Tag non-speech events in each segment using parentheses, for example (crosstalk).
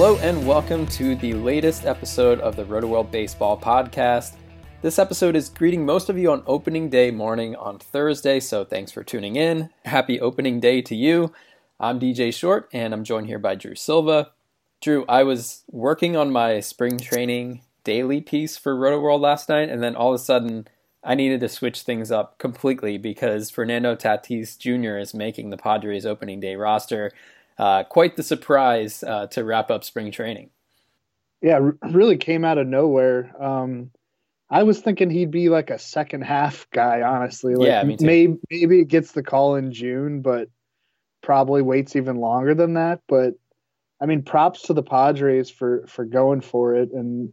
Hello and welcome to the latest episode of the Rotoworld Baseball Podcast. This episode is greeting most of you on opening day morning on Thursday, so thanks for tuning in. Happy opening day to you. I'm DJ Short and I'm joined here by Drew Silva. Drew, I was working on my spring training daily piece for Rotoworld last night, and then all of a sudden I needed to switch things up completely because Fernando Tatis Jr. is making the Padres opening day roster. Uh, quite the surprise uh, to wrap up spring training. Yeah, really came out of nowhere. Um, I was thinking he'd be like a second half guy, honestly. Like yeah, me too. Maybe maybe it gets the call in June, but probably waits even longer than that. But I mean, props to the Padres for for going for it and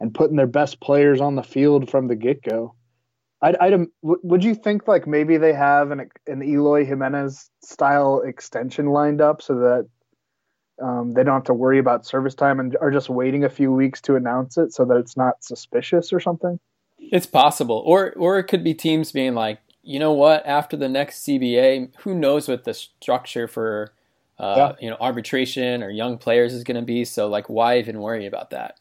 and putting their best players on the field from the get go. I'd, I'd, would you think like maybe they have an an Eloy Jimenez style extension lined up so that um, they don't have to worry about service time and are just waiting a few weeks to announce it so that it's not suspicious or something? It's possible, or or it could be teams being like, you know what, after the next CBA, who knows what the structure for uh, yeah. you know arbitration or young players is going to be. So like, why even worry about that?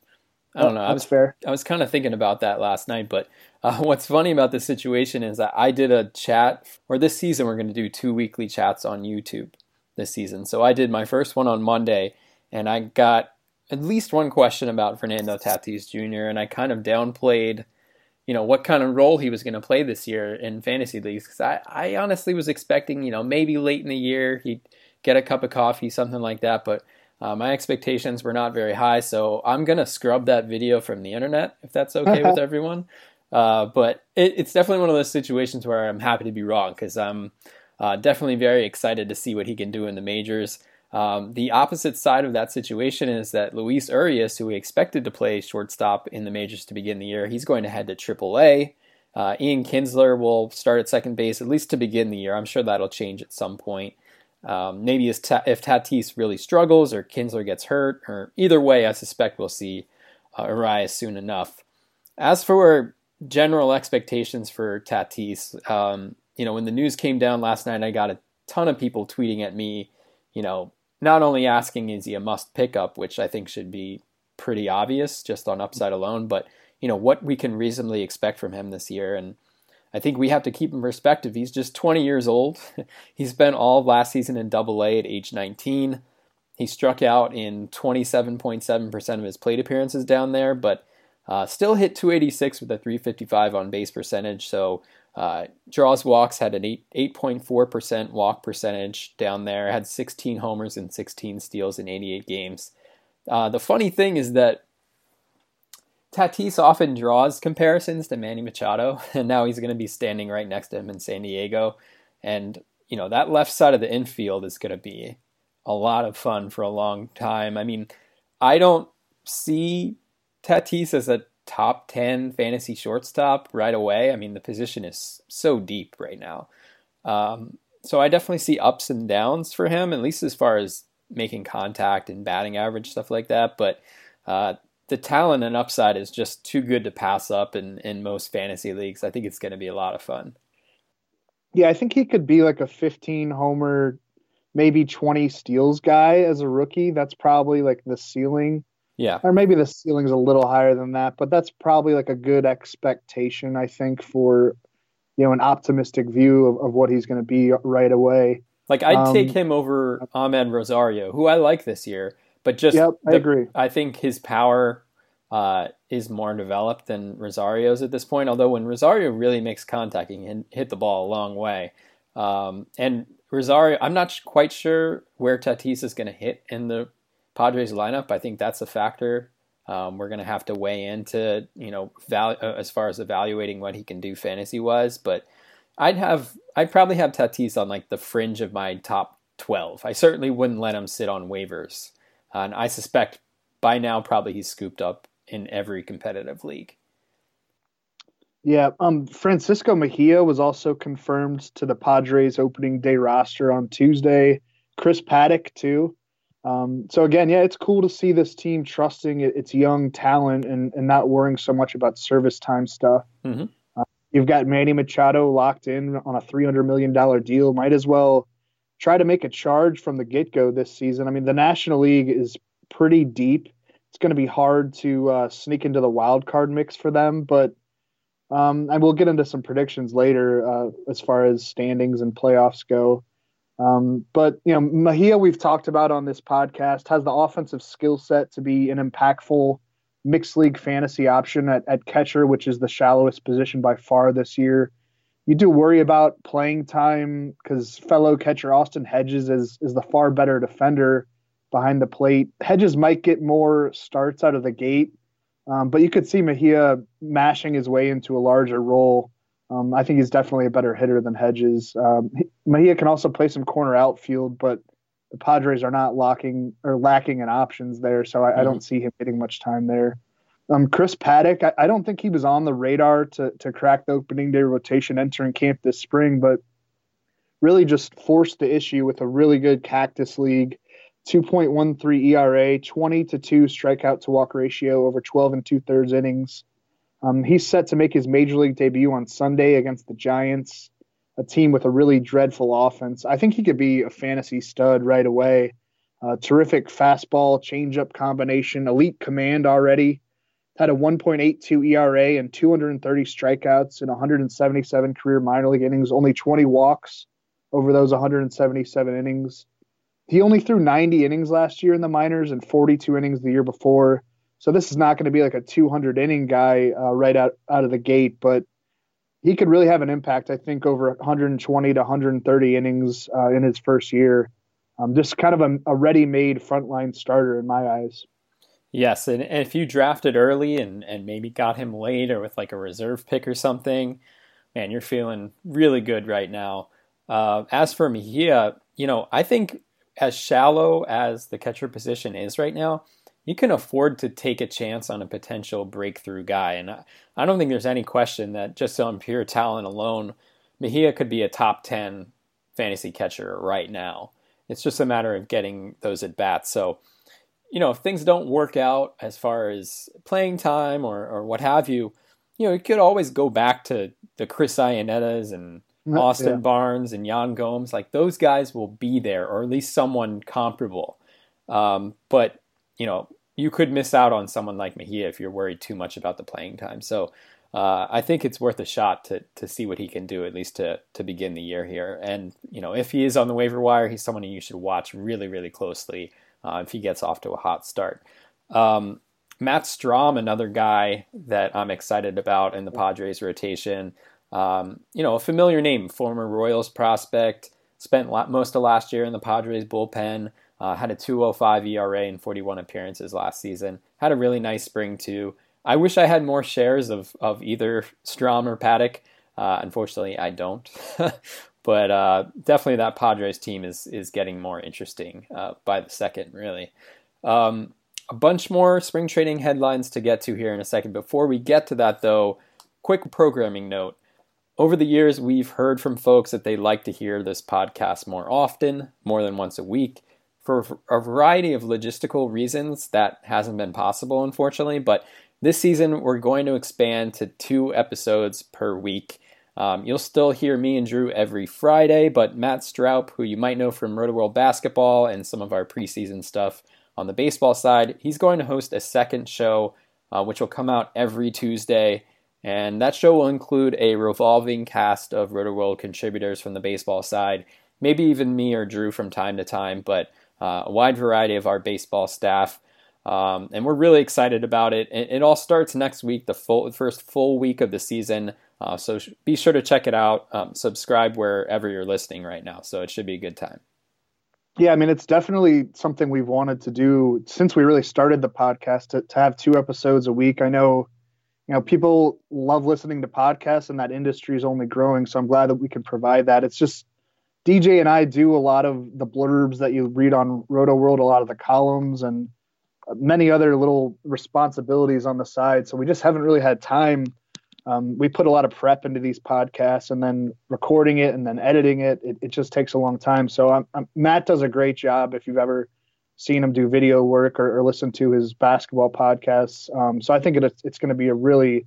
I don't know. That's I was fair. I was kind of thinking about that last night, but uh, (laughs) what's funny about this situation is that I did a chat, or this season we're going to do two weekly chats on YouTube this season. So I did my first one on Monday, and I got at least one question about Fernando Tatis Jr. and I kind of downplayed, you know, what kind of role he was going to play this year in fantasy leagues because I, I honestly was expecting, you know, maybe late in the year he'd get a cup of coffee, something like that, but. Uh, my expectations were not very high, so I'm gonna scrub that video from the internet if that's okay with (laughs) everyone. Uh, but it, it's definitely one of those situations where I'm happy to be wrong because I'm uh, definitely very excited to see what he can do in the majors. Um, the opposite side of that situation is that Luis Urias, who we expected to play shortstop in the majors to begin the year, he's going to head to AAA. Uh, Ian Kinsler will start at second base at least to begin the year. I'm sure that'll change at some point. Um, maybe if, Tatis really struggles or Kinsler gets hurt, or either way, I suspect we'll see uh, Urias soon enough. As for general expectations for Tatis. Um, you know, when the news came down last night, I got a ton of people tweeting at me, you know, not only asking is he a must pickup, which I think should be pretty obvious just on upside alone, but you know what we can reasonably expect from him this year. And I think we have to keep in perspective. He's just 20 years old. (laughs) he spent all of last season in Double A at age 19. He struck out in 27.7% of his plate appearances down there, but uh, still hit 286 with a 355 on base percentage. So uh, draws walks had an 8, 8.4% walk percentage down there. Had 16 homers and 16 steals in 88 games. Uh, the funny thing is that Tatis often draws comparisons to Manny Machado, (laughs) and now he's going to be standing right next to him in San Diego. And, you know, that left side of the infield is going to be a lot of fun for a long time. I mean, I don't see Tatis as a top 10 fantasy shortstop right away. I mean, the position is so deep right now. Um, so I definitely see ups and downs for him, at least as far as making contact and batting average, stuff like that. But uh, the talent and upside is just too good to pass up in, in most fantasy leagues. I think it's going to be a lot of fun. Yeah, I think he could be like a 15 homer, maybe 20 steals guy as a rookie. That's probably like the ceiling yeah. Or maybe the ceiling's a little higher than that, but that's probably like a good expectation, I think, for you know an optimistic view of, of what he's going to be right away. Like I'd um, take him over Amed Rosario, who I like this year, but just yep, I agree. I think his power uh, is more developed than Rosario's at this point. Although when Rosario really makes contact, he can hit the ball a long way. Um, and Rosario, I'm not quite sure where Tatis is going to hit in the Padres lineup, I think that's a factor. Um, we're going to have to weigh into, you know, val- uh, as far as evaluating what he can do fantasy wise. But I'd have, I'd probably have Tatis on like the fringe of my top 12. I certainly wouldn't let him sit on waivers. Uh, and I suspect by now probably he's scooped up in every competitive league. Yeah, um, Francisco Mejia was also confirmed to the Padres opening day roster on Tuesday. Chris Paddack too. Um, so again, yeah, it's cool to see this team trusting its young talent and, and not worrying so much about service time stuff. Mm-hmm. Uh, you've got Manny Machado locked in on a $300 million deal. Might as well try to make a charge from the get go this season. I mean, the National League is pretty deep. It's going to be hard to uh, sneak into the wild card mix for them, but um, and we'll get into some predictions later uh, as far as standings and playoffs go. Um, but you know, Mejia, we've talked about on this podcast, has the offensive skill set to be an impactful mixed league fantasy option at, at catcher, which is the shallowest position by far this year. You do worry about playing time because fellow catcher Austin Hedges is is the far better defender behind the plate. Hedges might get more starts out of the gate, um, but you could see Mejia mashing his way into a larger role. Um, I think he's definitely a better hitter than Hedges. Um, Mejia can also play some corner outfield, but the Padres are not locking or lacking in options there, so I, mm-hmm. I don't see him getting much time there. Um, Chris Paddack, I, I, don't think he was on the radar to to crack the opening day rotation entering camp this spring, but really just forced the issue with a really good Cactus League 2.13 ERA, 20 to 2 strikeout to walk ratio over 12 and two thirds innings. Um, he's set to make his major league debut on Sunday against the Giants, a team with a really dreadful offense. I think he could be a fantasy stud right away. Uh, terrific fastball changeup combination, elite command already. Had a 1.82 ERA and 230 strikeouts in 177 career minor league innings, only 20 walks over those 177 innings. He only threw 90 innings last year in the minors and 42 innings the year before. So this is not going to be like a 200 inning guy uh, right out, out of the gate, but he could really have an impact, I think, over 120 to 130 innings uh, in his first year. Um, just kind of a, a ready made frontline starter in my eyes. Yes, and, and if you drafted early and, and maybe got him late or with like a reserve pick or something, man, you're feeling really good right now. Uh, as for Mejia, you know, I think as shallow as the catcher position is right now, you can afford to take a chance on a potential breakthrough guy. And I, I don't think there's any question that just on pure talent alone, Mejia could be a top 10 fantasy catcher right now. It's just a matter of getting those at bats. So, you know, if things don't work out as far as playing time or, or what have you, you know, you could always go back to the Chris Iannetta's and Austin yeah. Barnes and Yan Gomes, like those guys will be there, or at least someone comparable. Um, but you know, you could miss out on someone like Mejia if you're worried too much about the playing time. So uh, I think it's worth a shot to to see what he can do at least to to begin the year here. And you know, if he is on the waiver wire, he's someone you should watch really really closely uh, if he gets off to a hot start. Um, Matt Strahm, another guy that I'm excited about in the Padres rotation. Um, you know, a familiar name, former Royals prospect, spent most of last year in the Padres bullpen, uh, had a 205 ERA in 41 appearances last season, had a really nice spring too. I wish I had more shares of, of either Strahm or Paddack. Uh, unfortunately, I don't. (laughs) but uh, definitely that Padres team is is getting more interesting uh, by the second, really. Um, a bunch more spring training headlines to get to here in a second. Before we get to that, though, quick programming note. Over the years, we've heard from folks that they like to hear this podcast more often, more than once a week. For a variety of logistical reasons, that hasn't been possible, unfortunately. But this season, we're going to expand to two episodes per week. Um, you'll still hear me and Drew every Friday, but Matt Stroup, who you might know from Rotoworld Basketball and some of our preseason stuff on the baseball side, he's going to host a second show, uh, which will come out every Tuesday. And that show will include a revolving cast of Rotoworld contributors from the baseball side, maybe even me or Drew from time to time, but uh, a wide variety of our baseball staff. Um, and we're really excited about it. it. It all starts next week, the full first full week of the season. Uh, so be sure to check it out. Um, subscribe wherever you're listening right now. So it should be a good time. Yeah, I mean, it's definitely something we've wanted to do since we really started the podcast to, to have two episodes a week. I know you know people love listening to podcasts and that industry is only growing so i'm glad that we can provide that it's just dj and i do a lot of the blurbs that you read on Rotoworld a lot of the columns and many other little responsibilities on the side so we just haven't really had time um, we put a lot of prep into these podcasts and then recording it and then editing it it, it just takes a long time so I'm, I'm, matt does a great job if you've ever seen him do video work or, or listen to his basketball podcasts. Um, so I think it, it's going to be a really,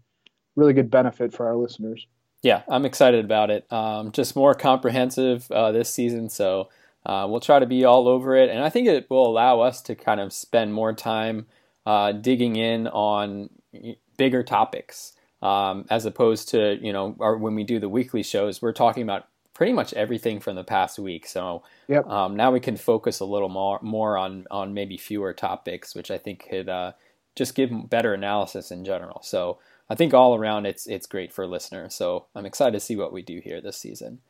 really good benefit for our listeners. Yeah, I'm excited about it. Um, just more comprehensive uh, this season. So Uh, we'll try to be all over it, and I think it will allow us to kind of spend more time uh, digging in on bigger topics um, as opposed to you know our, when we do the weekly shows we're talking about pretty much everything from the past week. So yep. um, now we can focus a little more more on on maybe fewer topics which i think could uh, just give better analysis in general. So i think all around it's it's great for listeners. So i'm excited to see what we do here this season.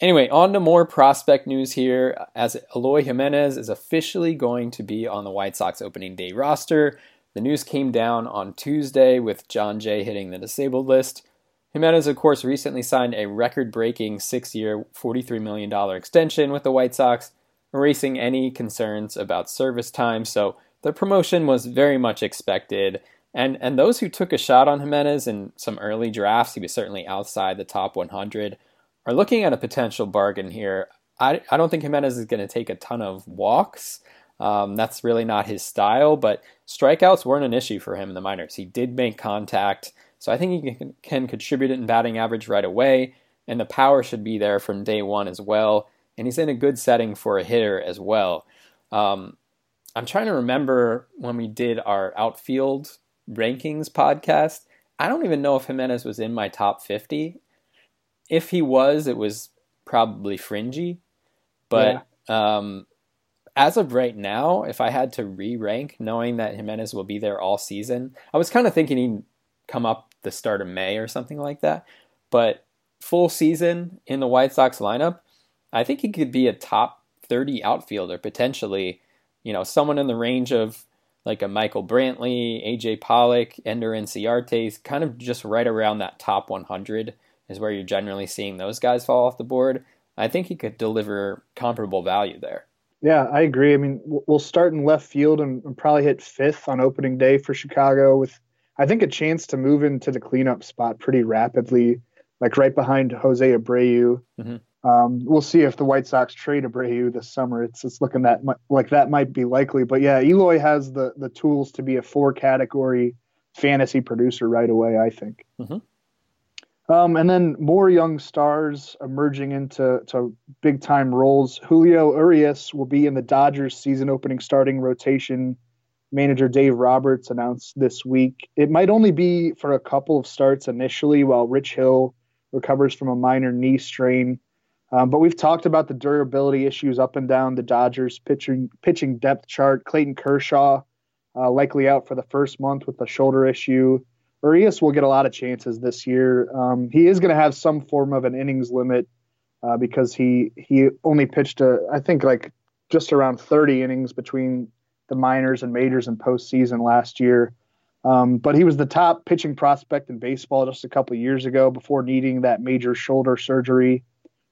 Anyway on to more prospect news here. As eloy jimenez is officially going to be on the white sox opening day roster the news came down on Tuesday with Jon Jay hitting the disabled list. Jimenez, of course, recently signed a record breaking six year, $43 million extension with the White Sox, erasing any concerns about service time. So the promotion was very much expected. And, and those who took a shot on Jimenez in some early drafts, he was certainly outside the top 100, are looking at a potential bargain here. I, I don't think Jimenez is going to take a ton of walks. Um, that's really not his style, but strikeouts weren't an issue for him in the minors. He did make contact, so I think he can, can contribute in batting average right away, and the power should be there from day one as well. And he's in a good setting for a hitter as well. Um, I'm trying to remember when we did our outfield rankings podcast. I don't even know if Jimenez was in my top 50. If he was, it was probably fringy. But yeah. um, as of right now, if I had to re rank, knowing that Jimenez will be there all season, I was kind of thinking he'd come up the start of May or something like that. But full season in the White Sox lineup, I think he could be a top 30 outfielder potentially. You know, someone in the range of like a Michael Brantley, AJ Pollock, Ender Inciarte, kind of just right around that top 100 is where you're generally seeing those guys fall off the board. I think he could deliver comparable value there. Yeah, I agree. I mean, we'll start in left field and, probably hit fifth on opening day for Chicago with, I think, a chance to move into the cleanup spot pretty rapidly, like right behind Jose Abreu. Mm-hmm. Um, we'll see if the White Sox trade Abreu this summer. It's it's looking that like that might be likely. But yeah, Eloy has the the tools to be a four category fantasy producer right away. I think. Mm-hmm. Um, and then more young stars emerging into to big time roles. Julio Urias will be in the Dodgers season opening starting rotation. Manager Dave Roberts announced this week. It might only be for a couple of starts initially while Rich Hill recovers from a minor knee strain. Um, but we've talked about the durability issues up and down the Dodgers pitching pitching depth chart. Clayton Kershaw uh, likely out for the first month with a shoulder issue. Urias will get a lot of chances this year. Um, he is going to have some form of an innings limit uh, because he he only pitched a, I think like just around 30 innings between the minors and majors and postseason last year. Um, but he was the top pitching prospect in baseball just a couple years ago before needing that major shoulder surgery.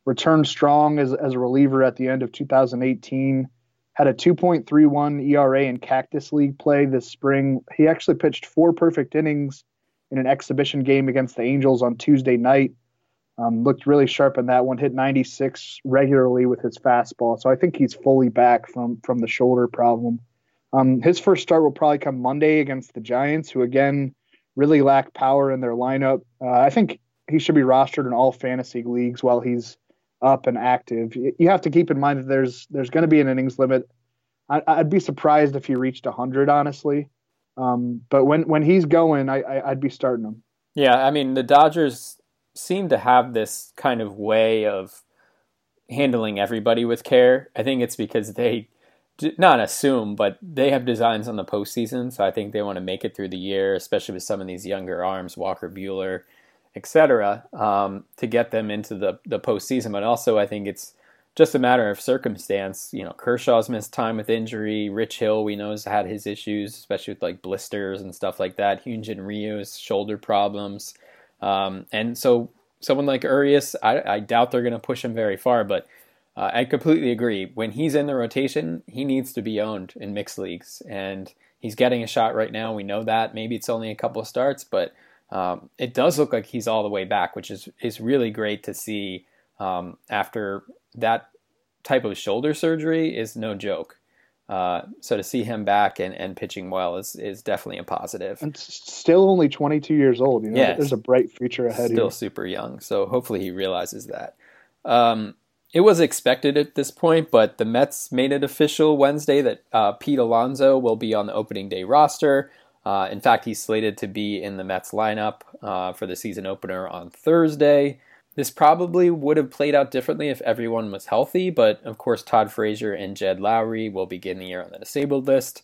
Returned strong as, as a reliever at the end of 2018 had a 2.31 ERA in Cactus League play this spring. He actually pitched four perfect innings in an exhibition game against the Angels on Tuesday night. Um, looked really sharp in that one. Hit 96 regularly with his fastball, so I think he's fully back from from the shoulder problem. Um, his first start will probably come Monday against the Giants, who again really lack power in their lineup. Uh, I think he should be rostered in all fantasy leagues while he's up and active. You have to keep in mind that there's there's going to be an innings limit. I, would be surprised if he reached 100, honestly. Um, but when when he's going, I, I I'd be starting him. Yeah, I mean the Dodgers seem to have this kind of way of handling everybody with care. I think it's because they not assume, but they have designs on the postseason, so I think they want to make it through the year, especially with some of these younger arms, Walker Buehler, etc., um, to get them into the the postseason. But also, I think it's just a matter of circumstance. You know, Kershaw's missed time with injury. Rich Hill, we know, has had his issues, especially with like blisters and stuff like that. Hyunjin Ryu's shoulder problems. Um, and so someone like Urias, I, I doubt they're going to push him very far, but uh, I completely agree. When he's in the rotation, he needs to be owned in mixed leagues. And he's getting a shot right now. We know that. Maybe it's only a couple of starts, but um, it does look like he's all the way back, which is, is really great to see um, after that type of shoulder surgery is no joke. Uh, so to see him back and, and pitching well is, is definitely a positive. And still only 22 years old. You know, yeah, there's a bright future ahead. Still super young. So hopefully he realizes that. Um, it was expected at this point, but the Mets made it official Wednesday that uh, Pete Alonso will be on the opening day roster. Uh, in fact, he's slated to be in the Mets lineup uh, for the season opener on Thursday. This probably would have played out differently if everyone was healthy, but of course, Todd Frazier and Jed Lowrie will begin the year on the disabled list.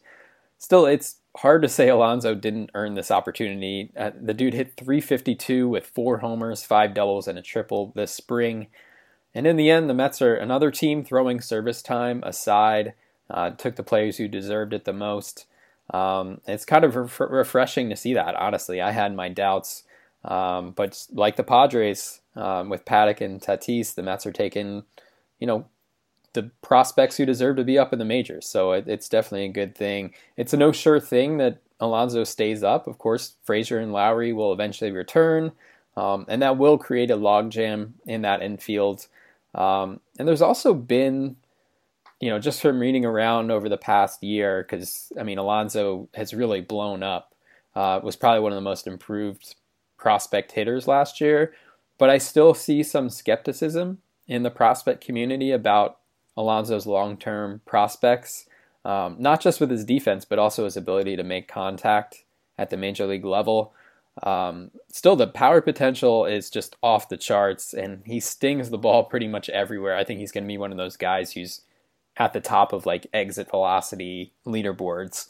Still, it's hard to say Alonso didn't earn this opportunity. Uh, the dude hit 352 with four homers, five doubles, and a triple this spring. And in the end, the Mets are another team throwing service time aside, uh, took the players who deserved it the most. Um, it's kind of re- refreshing to see that, honestly. I had my doubts. Um, but like the Padres, um, with Paddack and Tatis, the Mets are taking, you know, the prospects who deserve to be up in the majors. So it, it's definitely a good thing. It's a no sure thing that Alonso stays up. Of course, Frazier and Lowrie will eventually return, um, and that will create a logjam in that infield. Um, and there's also been, you know, just from reading around over the past year, because I mean, Alonso has really blown up. Uh, was probably one of the most improved prospect hitters last year, but I still see some skepticism in the prospect community about Alonso's long term prospects, um, not just with his defense, but also his ability to make contact at the major league level. Um, still, the power potential is just off the charts, and he stings the ball pretty much everywhere. I think he's going to be one of those guys who's at the top of like exit velocity leaderboards.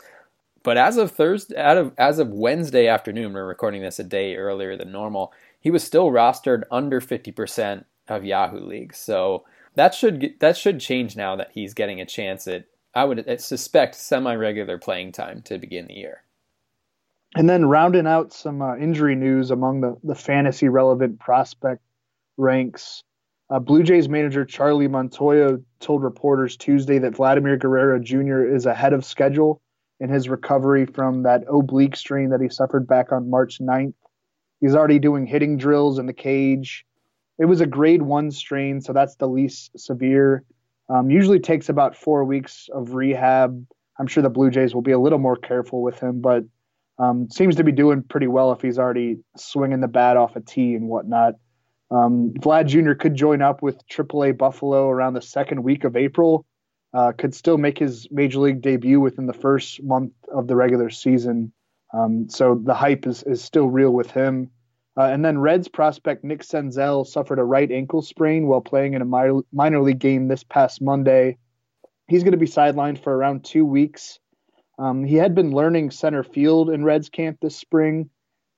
But as of Thursday, out of as of Wednesday afternoon, we're recording this a day earlier than normal. He was still rostered under 50% of Yahoo leagues. So that should that should change now that he's getting a chance at I would suspect semi-regular playing time to begin the year. And then rounding out some uh, injury news among the, the fantasy relevant prospect ranks, uh, Blue Jays manager Charlie Montoyo told reporters Tuesday that Vladimir Guerrero Jr. is ahead of schedule in his recovery from that oblique strain that he suffered back on March 9th. He's already doing hitting drills in the cage. It was a grade one strain, so that's the least severe. Um, usually takes about four weeks of rehab. I'm sure the Blue Jays will be a little more careful with him, but um, seems to be doing pretty well if he's already swinging the bat off a tee and whatnot. Um, Vlad Jr. could join up with AAA Buffalo around the second week of April. Uh, could still make his major league debut within the first month of the regular season. Um, so the hype is, is still real with him. Uh, and then Reds prospect Nick Senzel suffered a right ankle sprain while playing in a minor, minor league game this past Monday. He's going to be sidelined for around two weeks. Um, he had been learning center field in Reds camp this spring,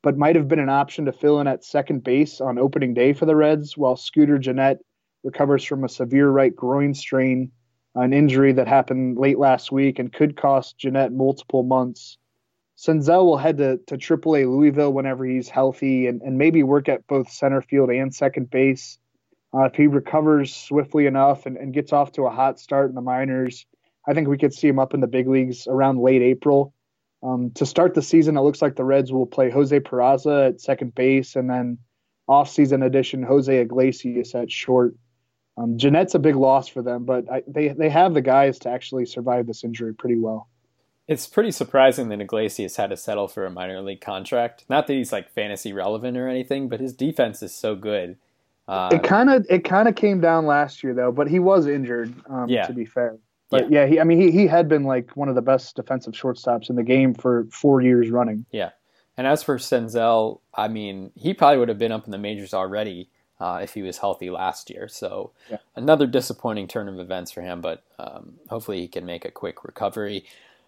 but might have been an option to fill in at second base on opening day for the Reds while Scooter Gennett recovers from a severe right groin strain, an injury that happened late last week and could cost Gennett multiple months. Senzel will head to, to AAA Louisville whenever he's healthy and, and maybe work at both center field and second base. Uh, if he recovers swiftly enough and, and gets off to a hot start in the minors, I think we could see him up in the big leagues around late April. Um, to start the season, it looks like the Reds will play Jose Peraza at second base and then off-season addition Jose Iglesias at short. Um, Gennett's a big loss for them, but I, they they have the guys to actually survive this injury pretty well. It's pretty surprising that Iglesias had to settle for a minor league contract. Not that he's like fantasy relevant or anything, but his defense is so good. Uh, it kind of it kind of came down last year though, but he was injured. Um, yeah. To be fair, but yeah. yeah, he I mean he he had been like one of the best defensive shortstops in the game for four years running. Yeah, and as for Senzel, I mean he probably would have been up in the majors already. Uh, if he was healthy last year. So yeah. another disappointing turn of events for him, but um, hopefully he can make a quick recovery.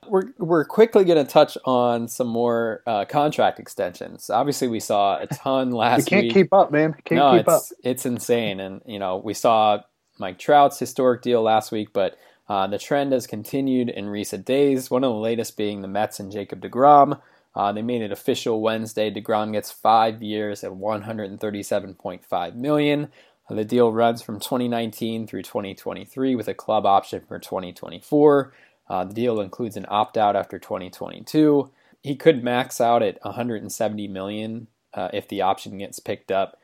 We're we're quickly going to touch on some more uh, contract extensions. Obviously, we saw a ton (laughs) last week. can't week. keep up, man. Can't no, keep it's, up. It's insane, and you know we saw Mike Trout's historic deal last week, but uh, the trend has continued in recent days. One of the latest being the Mets and Jacob Degrom. Uh, they made it official Wednesday. Degrom gets five years at 137.5 million. The deal runs from 2019 through 2023 with a club option for 2024. Uh, the deal includes an opt-out after 2022. He could max out at 170 million uh, if the option gets picked up.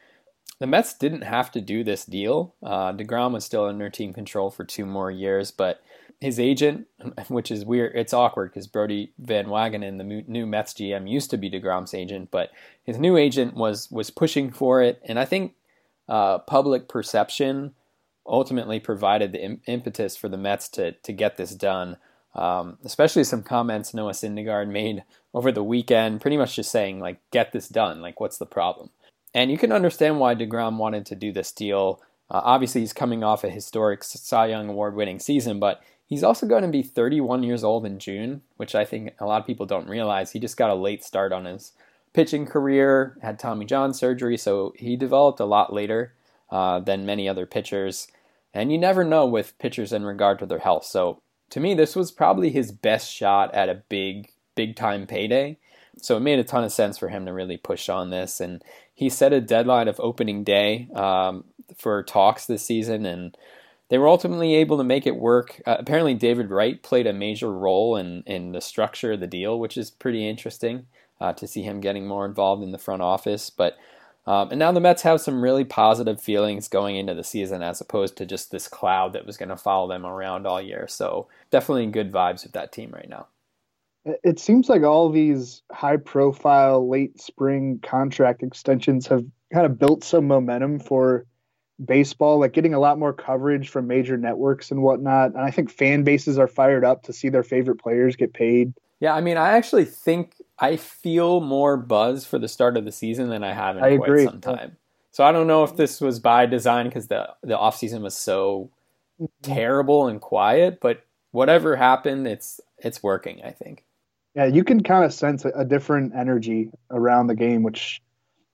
The Mets didn't have to do this deal. Uh, Degrom was still under team control for two more years, but his agent, (laughs) which is weird, it's awkward because Brodie Van Wagenen, the new Mets GM, used to be Degrom's agent, but his new agent was was pushing for it, and I think uh, public perception ultimately provided the impetus for the Mets to to get this done. Um, especially some comments Noah Syndergaard made over the weekend, pretty much just saying like, "Get this done." Like, what's the problem? And you can understand why Degrom wanted to do this deal. Uh, obviously, he's coming off a historic Cy Young Award-winning season, but he's also going to be 31 years old in June, which I think a lot of people don't realize. He just got a late start on his pitching career, had Tommy John surgery, so he developed a lot later uh, than many other pitchers. And you never know with pitchers in regard to their health. So to me, this was probably his best shot at a big, big time payday. So it made a ton of sense for him to really push on this. And he set a deadline of opening day um, for talks this season, and they were ultimately able to make it work. Uh, apparently, David Wright played a major role in, in the structure of the deal, which is pretty interesting uh, to see him getting more involved in the front office. But um, and now the Mets have some really positive feelings going into the season as opposed to just this cloud that was going to follow them around all year. So definitely good vibes with that team right now. It seems like all these high profile late spring contract extensions have kind of built some momentum for baseball, like getting a lot more coverage from major networks and whatnot. And I think fan bases are fired up to see their favorite players get paid. Yeah, I mean, I actually think I feel more buzz for the start of the season than I have in I quite agree. some time. So I don't know if this was by design because the the off season was so mm-hmm. terrible and quiet, but whatever happened, it's it's working. I think. Yeah, you can kind of sense a, a different energy around the game, which,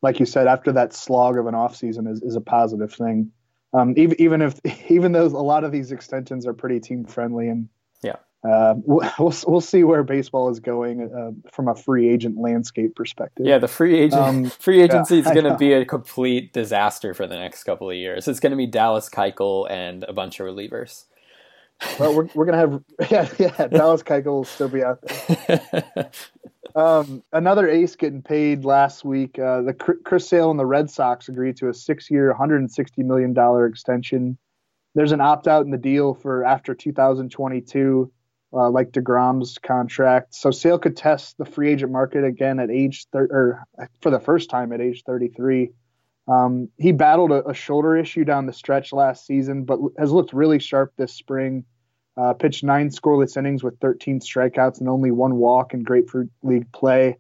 like you said, after that slog of an off season is, is a positive thing. Um, even even if (laughs) even though a lot of these extensions are pretty team friendly and yeah, uh, (laughs) we'll, we'll see where baseball is going uh, from a free agent landscape perspective. Yeah, the free agent um, (laughs) free agency yeah, is going to be a complete disaster for the next couple of years. It's going to be Dallas Keuchel and a bunch of relievers. Well, we're we're gonna have (laughs) yeah yeah Dallas Keuchel will still be out there. (laughs) um, another ace getting paid last week. Uh, the Chris Sale and the Red Sox agreed to a six-year, 160 million dollar extension. There's an opt-out in the deal for after 2022 uh, like Degrom's contract. So Sale could test the free agent market again at age thir- or for the first time at age 33. Um, he battled a, a, shoulder issue down the stretch last season, but has looked really sharp this spring. Uh, pitched nine scoreless innings with 13 strikeouts and only one walk in Grapefruit League play.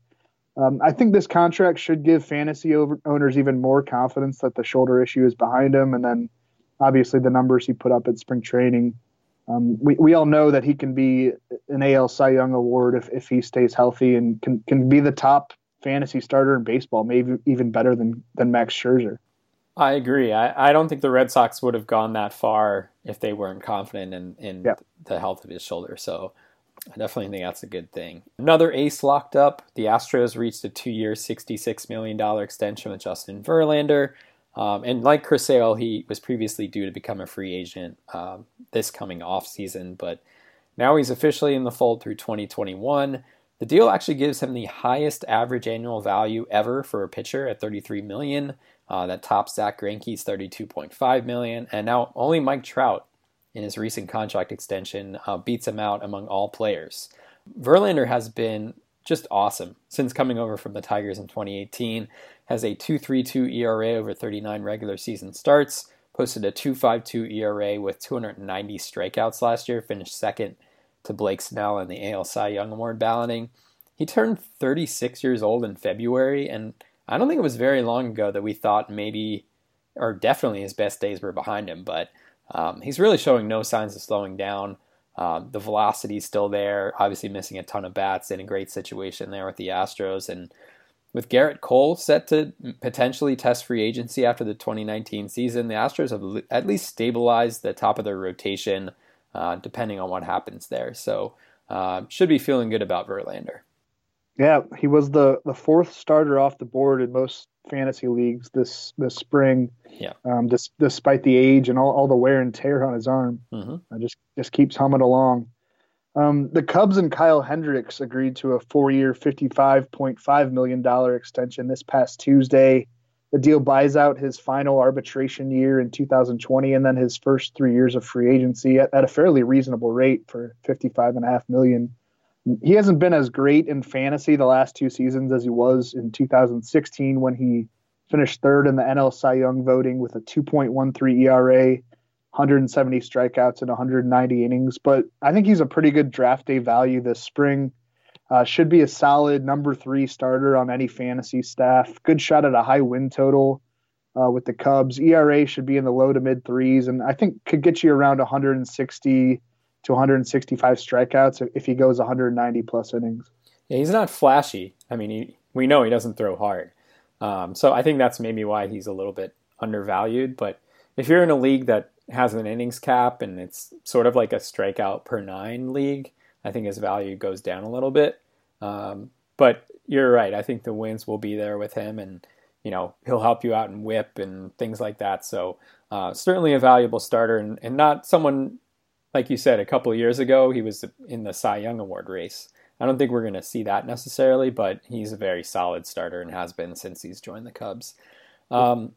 Um, I think this contract should give fantasy over- owners even more confidence that the shoulder issue is behind him. And then obviously the numbers he put up at spring training um, we, we all know that he can be an AL Cy Young award if, if he stays healthy and can, can be the top fantasy starter in baseball, maybe even better than, than Max Scherzer. I agree. I, I don't think the Red Sox would have gone that far if they weren't confident in, in yeah. the health of his shoulder. So I definitely think that's a good thing. Another ace locked up. The Astros reached a two year, $66 million extension with Justin Verlander. Um, and like Chris Sale, he was previously due to become a free agent um, this coming off season, but now he's officially in the fold through 2021. The deal actually gives him the highest average annual value ever for a pitcher at 33 million. Uh, that tops Zack Greinke's 32.5 million, and now only Mike Trout in his recent contract extension uh, beats him out among all players. Verlander has been just awesome since coming over from the Tigers in 2018 has a 2.32 ERA over 39 regular season starts, posted a 2.52 ERA with 290 strikeouts last year, finished second to Blake Snell in the AL Cy Young Award balloting. He turned 36 years old in February, and I don't think it was very long ago that we thought maybe, or definitely his best days were behind him, but um, he's really showing no signs of slowing down. Um, the velocity is still there, obviously missing a ton of bats in a great situation there with the Astros, and with Gerrit Cole set to potentially test free agency after the 2019 season, the Astros have at least stabilized the top of their rotation, uh, depending on what happens there. So, uh, should be feeling good about Verlander. Yeah, he was the, the fourth starter off the board in most fantasy leagues this this spring. Yeah. Um, dis, despite the age and all, all the wear and tear on his arm, mm-hmm. just just keeps humming along. Um, the Cubs and Kyle Hendricks agreed to a four-year, $55.5 million extension this past Tuesday. The deal buys out his final arbitration year in 2020 and then his first three years of free agency at, at a fairly reasonable rate for 55 and a half million He hasn't been as great in fantasy the last two seasons as he was in 2016 when he finished third in the NL Cy Young voting with a 2.13 ERA 170 strikeouts in 190 innings. But I think he's a pretty good draft day value this spring. Uh, should be a solid number three starter on any fantasy staff. Good shot at a high win total uh, with the Cubs. ERA should be in the low to mid threes, and I think could get you around 160 to 165 strikeouts if he goes 190 plus innings. Yeah, he's not flashy. I mean, he, we know he doesn't throw hard. Um, so I think that's maybe why he's a little bit undervalued. But if you're in a league that has an innings cap and it's sort of like a strikeout per nine league, I think his value goes down a little bit. Um, but you're right. I think the wins will be there with him, and you know he'll help you out in WHIP and things like that. So uh, certainly a valuable starter, and, and not someone like you said a couple years ago. He was in the Cy Young Award race. I don't think we're going to see that necessarily, but he's a very solid starter and has been since he's joined the Cubs. Um,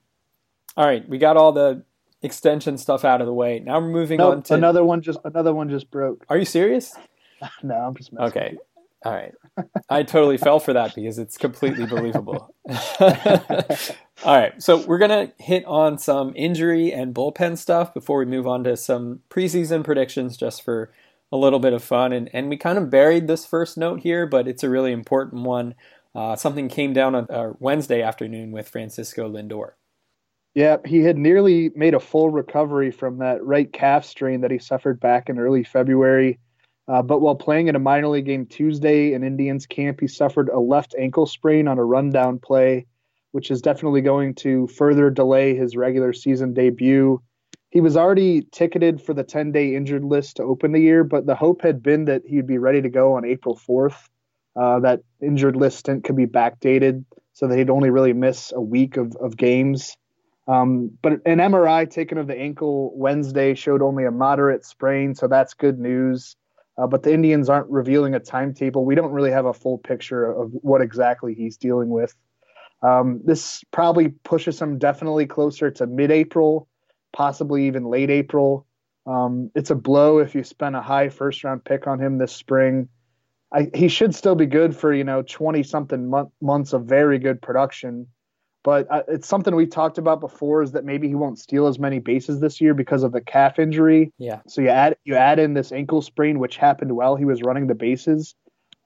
all right, we got all the extension stuff out of the way. Now we're moving no, on to another one. Just another one just broke. Are you serious? (laughs) no, I'm just messing okay. All right. I totally fell for that because it's completely believable. (laughs) All right. So we're going to hit on some injury and bullpen stuff before we move on to some preseason predictions just for a little bit of fun. And, and we kind of buried this first note here, but it's a really important one. Uh, something came down on uh, Wednesday afternoon with Francisco Lindor. Yeah, he had nearly made a full recovery from that right calf strain that he suffered back in early February. Uh, but while playing in a minor league game Tuesday in Indians camp, he suffered a left ankle sprain on a rundown play, which is definitely going to further delay his regular season debut. He was already ticketed for the 10 day injured list to open the year, but the hope had been that he'd be ready to go on April 4th. Uh, that injured list stint could be backdated so that he'd only really miss a week of, of games. Um, but an MRI taken of the ankle Wednesday showed only a moderate sprain, so that's good news. Uh, but the Indians aren't revealing a timetable. We don't really have a full picture of what exactly he's dealing with. Um, this probably pushes him definitely closer to mid-April, possibly even late April. Um, it's a blow if you spend a high first-round pick on him this spring. I, he should still be good for you know 20 something month, months of very good production but uh, it's something we talked about before is that maybe he won't steal as many bases this year because of the calf injury. Yeah. So you add you add in this ankle sprain, which happened while he was running the bases,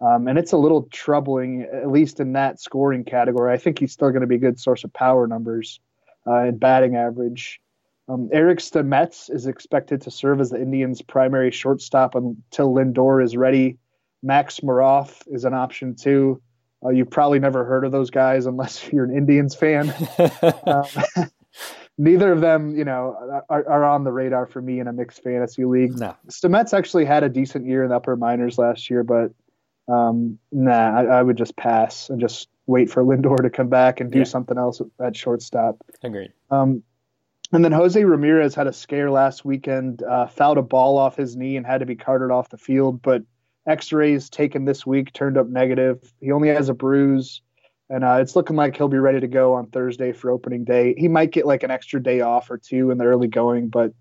um, and it's a little troubling, at least in that scoring category. I think he's still going to be a good source of power numbers uh, and batting average. Um, Eric Stamets is expected to serve as the Indians' primary shortstop until Lindor is ready. Max Moroff is an option too. Uh, you've probably never heard of those guys unless (laughs) you're an Indians fan. (laughs) um, (laughs) neither of them, you know, are, are, on the radar for me in a mixed fantasy league. No. Stamets actually had a decent year in the upper minors last year, but um, nah, I, I, would just pass and just wait for Lindor to come back and do yeah. something else at shortstop. Agreed. Um, and then Jose Ramirez had a scare last weekend, uh, fouled a ball off his knee and had to be carted off the field, but X-rays taken this week turned up negative. He only has a bruise, and uh, it's looking like he'll be ready to go on Thursday for opening day. He might get like an extra day off or two in the early going, but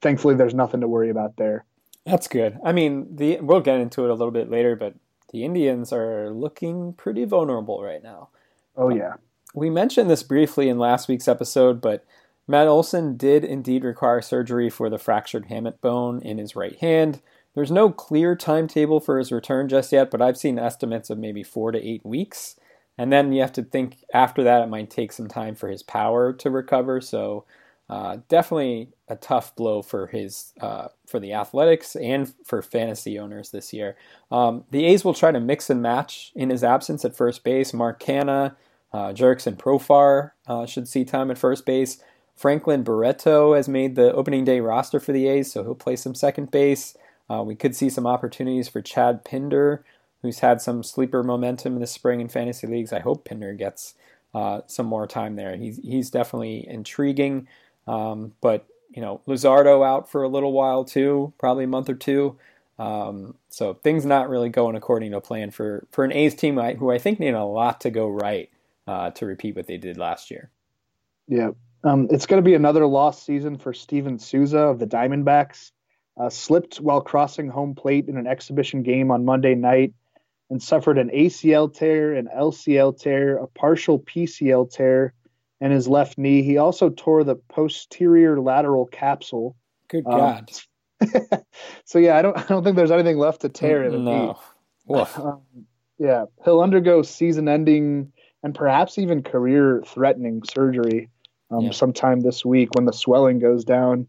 thankfully there's nothing to worry about there. That's good. I mean, the we'll get into it a little bit later, but the Indians are looking pretty vulnerable right now. Oh yeah. We mentioned this briefly in last week's episode, but Matt Olson did indeed require surgery for the fractured hamate bone in his right hand. There's no clear timetable for his return just yet, but I've seen estimates of maybe four to eight weeks. And then you have to think after that it might take some time for his power to recover. So uh, definitely a tough blow for his uh, for the Athletics and for fantasy owners this year. Um, the A's will try to mix and match in his absence at first base. Mark Canha, uh, Jurickson Profar uh, should see time at first base. Franklin Barreto has made the opening day roster for the A's, so he'll play some second base. Uh, we could see some opportunities for Chad Pinder, who's had some sleeper momentum in the spring in fantasy leagues. I hope Pinder gets uh, some more time there. He's he's definitely intriguing, um, but you know Luzardo out for a little while too, probably a month or two. Um, so things not really going according to plan for for an A's team who I think need a lot to go right uh, to repeat what they did last year. Yeah, um, it's going to be another lost season for Steven Souza of the Diamondbacks uh, slipped while crossing home plate in an exhibition game on Monday night and suffered an ACL tear, an LCL tear, a partial PCL tear, and his left knee. He also tore the posterior lateral capsule. Good um, God. Um, (laughs) so yeah, I don't I don't think there's anything left to tear in. the No. (laughs) Um, yeah, he'll undergo season-ending and perhaps even career-threatening surgery um, yeah. sometime this week when the swelling goes down.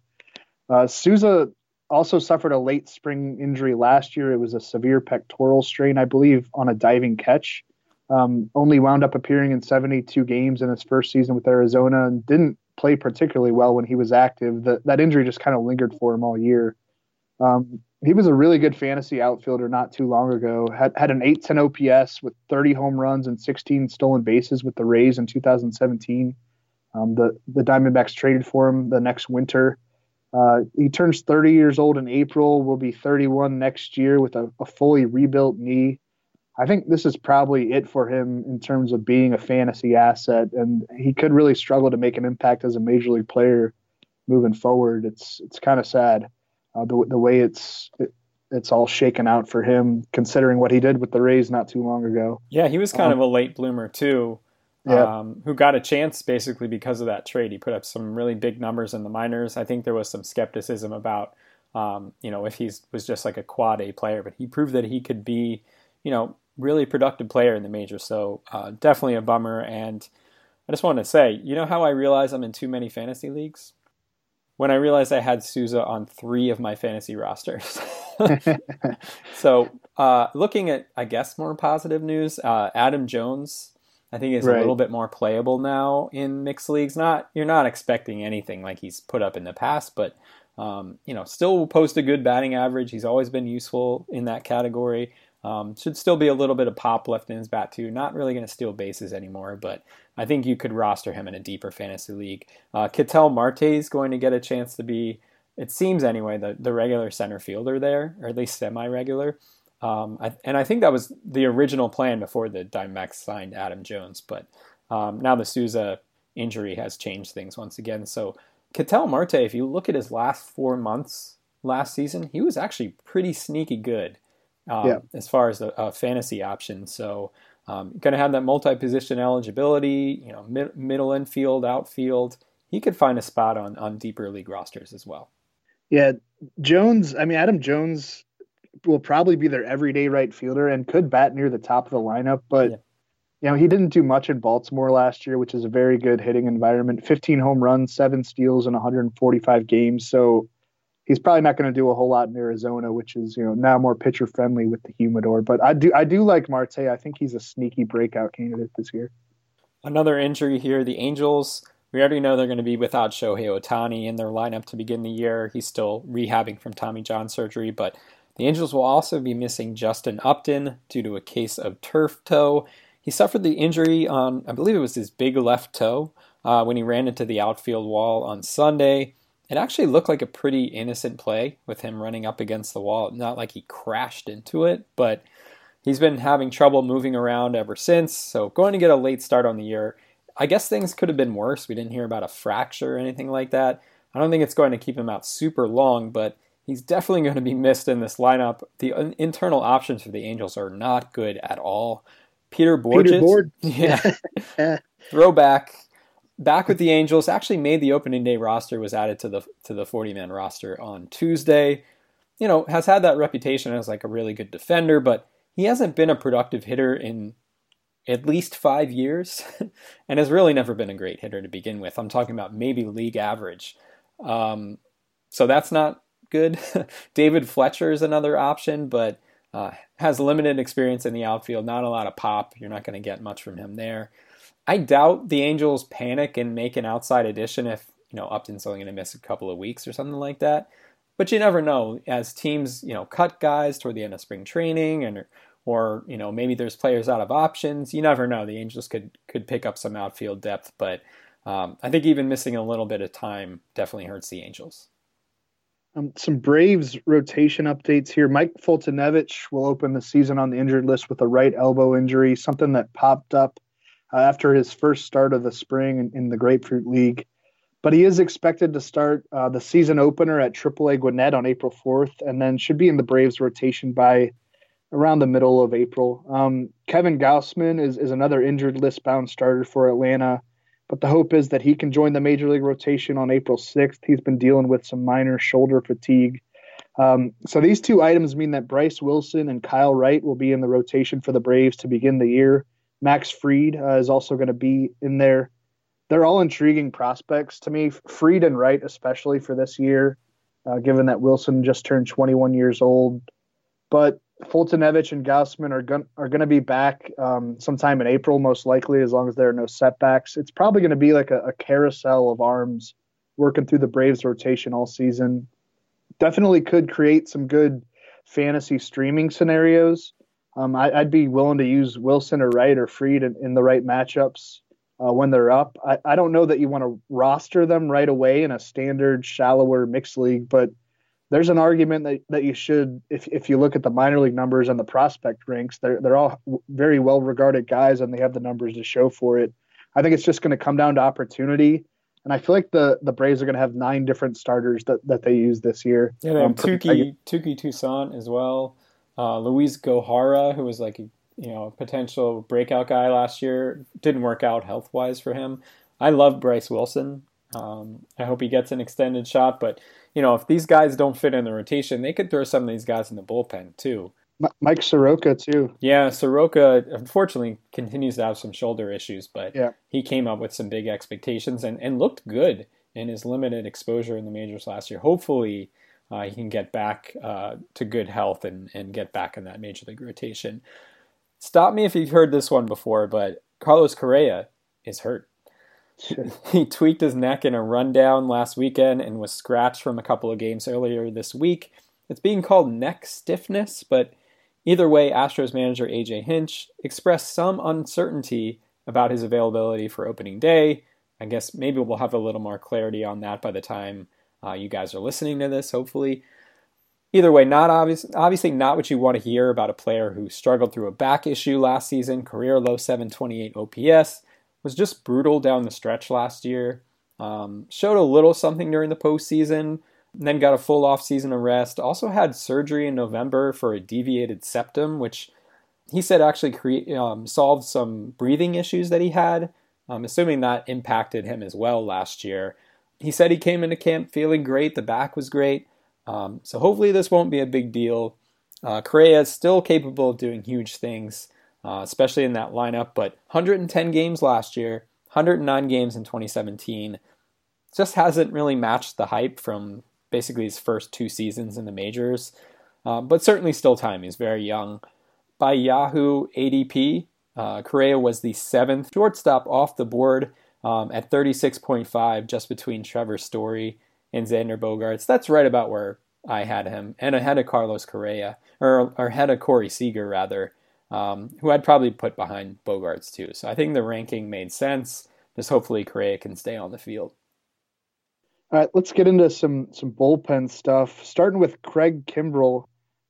Uh, Souza also suffered a late spring injury last year. It was a severe pectoral strain, I believe, on a diving catch. Um, only wound up appearing in 72 games in his first season with Arizona and didn't play particularly well when he was active. That that injury just kind of lingered for him all year. Um, he was a really good fantasy outfielder not too long ago. Had had an 810 OPS with 30 home runs and 16 stolen bases with the Rays in 2017. Um, the the Diamondbacks traded for him the next winter. Uh, he turns 30 years old in April. Will be 31 next year with a, a, fully rebuilt knee. I think this is probably it for him in terms of being a fantasy asset, and he could really struggle to make an impact as a major league player moving forward. It's it's kind of sad uh, the the way it's it, it's all shaken out for him, considering what he did with the Rays not too long ago. Yeah, he was kind um, of a late bloomer too yeah. um, who got a chance basically because of that trade. He put up some really big numbers in the minors. I think there was some skepticism about, um, you know, if he was just like a quad A player, but he proved that he could be, you know, really productive player in the majors. So uh, definitely a bummer. And I just wanted to say, you know how I realize I'm in too many fantasy leagues? When I realized I had Souza on three of my fantasy rosters. (laughs) (laughs) so, uh, looking at, I guess, more positive news, uh, Adam Jones I think is right. a little bit more playable now in mixed leagues. Not you're not expecting anything like he's put up in the past, but um, you know, still post a good batting average. He's always been useful in that category. Um, should still be a little bit of pop left in his bat too. Not really going to steal bases anymore, but I think you could roster him in a deeper fantasy league. Uh, Marte is going to get a chance to be, it seems anyway, the the regular center fielder there, or at least semi-regular. Um, I, and I think that was the original plan before the Diamondbacks signed Adam Jones. But um, now the Souza injury has changed things once again. So Ketel Marte, if you look at his last four months last season, he was actually pretty sneaky good um, yeah. as far as a, a fantasy option. So um, going to have that multi-position eligibility, you know, mid, middle infield, outfield. He could find a spot on on deeper league rosters as well. Yeah, Jones. I mean, Adam Jones will probably be their everyday right fielder and could bat near the top of the lineup. But yeah. you know, he didn't do much in Baltimore last year, which is a very good hitting environment. 15 home runs, seven steals in 145 games. So he's probably not going to do a whole lot in Arizona, which is you know now more pitcher friendly with the humidor. But I do I do like Marte. I think he's a sneaky breakout candidate this year. Another injury here. The Angels. We already know they're going to be without Shohei Ohtani in their lineup to begin the year. He's still rehabbing from Tommy John surgery, but the Angels will also be missing Justin Upton due to a case of turf toe. He suffered the injury on, I believe it was his big left toe, uh, when he ran into the outfield wall on Sunday. It actually looked like a pretty innocent play with him running up against the wall. Not like he crashed into it, but he's been having trouble moving around ever since. So going to get a late start on the year. I guess things could have been worse. We didn't hear about a fracture or anything like that. I don't think it's going to keep him out super long, but he's definitely going to be missed in this lineup. The internal options for the Angels are not good at all. Peter Bourjos, Peter Board. (laughs) (laughs) yeah, throwback, back with the Angels. Actually, made the opening day roster. Was added to the to the forty man roster on Tuesday. You know, has had that reputation as like a really good defender, but he hasn't been a productive hitter in at least five years, (laughs) and has really never been a great hitter to begin with. I'm talking about maybe league average. Um, so that's not good. (laughs) David Fletcher is another option, but uh, has limited experience in the outfield, not a lot of pop. You're not going to get much from him there. I doubt the Angels panic and make an outside addition if you know Upton's only going to miss a couple of weeks or something like that. But you never know as teams you know cut guys toward the end of spring training and or you know maybe there's players out of options. You never know. The Angels could could pick up some outfield depth, but um, I think even missing a little bit of time definitely hurts the Angels. Um, some Braves rotation updates here. Mike Foltynewicz will open the season on the injured list with a right elbow injury, something that popped up uh, after his first start of the spring in, in, the Grapefruit League. But he is expected to start uh, the season opener at AAA Gwinnett on April 4th, and then should be in the Braves rotation by around the middle of April. Um, Kevin Gausman is, is another injured list bound starter for Atlanta. But the hope is that he can join the major league rotation on April 6th. He's been dealing with some minor shoulder fatigue. Um, so these two items mean that Bryce Wilson and Kyle Wright will be in the rotation for the Braves to begin the year. Max Fried uh, is also going to be in there. They're all intriguing prospects to me. Fried and Wright, especially for this year, uh, given that Wilson just turned 21 years old. But Foltynewicz and Gausman are going are going to be back um, sometime in April, most likely, as long as there are no setbacks. It's probably going to be like a, a, carousel of arms working through the Braves rotation all season. Definitely could create some good fantasy streaming scenarios. Um, I, would be willing to use Wilson or Wright or Fried in, in the right matchups uh, when they're up. I, I don't know that you want to roster them right away in a standard, shallower mixed league, but there's an argument that, that you should, if, if you look at the minor league numbers and the prospect ranks, they're, they're all very well regarded guys and they have the numbers to show for it. I think it's just going to come down to opportunity. And I feel like the, the Braves are going to have nine different starters that, that they use this year. Yeah, they have um, Touki, Touki Toussaint as well. Uh, Luis Gohara, who was like a you know a potential breakout guy last year, didn't work out health wise for him. I love Bryce Wilson. Um, I hope he gets an extended shot, but you know, if these guys don't fit in the rotation, they could throw some of these guys in the bullpen too. Mike Soroka too. Yeah, Soroka unfortunately continues to have some shoulder issues, but yeah. he came up with some big expectations and, and looked good in his limited exposure in the majors last year. Hopefully, uh, he can get back uh, to good health and, and get back in that major league rotation. Stop me if you've heard this one before, but Carlos Correa is hurt. (laughs) he tweaked his neck in a rundown last weekend and was scratched from a couple of games earlier this week. It's being called neck stiffness, but either way, Astros manager AJ Hinch expressed some uncertainty about his availability for opening day. I guess maybe we'll have a little more clarity on that by the time uh, you guys are listening to this, hopefully. Either way, not obvious, obviously not what you want to hear about a player who struggled through a back issue last season, career low 728 OPS, was just brutal down the stretch last year. Um, showed a little something during the postseason, then got a full off-season arrest. Also had surgery in November for a deviated septum, which he said actually cre- um, solved some breathing issues that he had. I'm assuming that impacted him as well last year. He said he came into camp feeling great. The back was great. Um, so hopefully this won't be a big deal. Uh, Correa is still capable of doing huge things uh, especially in that lineup. But 110 games last year, 109 games in 2017. Just hasn't really matched the hype from basically his first two seasons in the majors. Uh, but certainly still time. He's very young. By Yahoo ADP, uh, Correa was the seventh shortstop off the board um, at 36.5, just between Trevor Story and Xander Bogaerts. That's right about where I had him, and ahead of Carlos Correa, or, or ahead of Corey Seager, rather um, who I'd probably put behind Bogaerts too. So I think the ranking made sense. Just hopefully Correa can stay on the field. All right, let's get into some some bullpen stuff. Starting with Craig Kimbrel.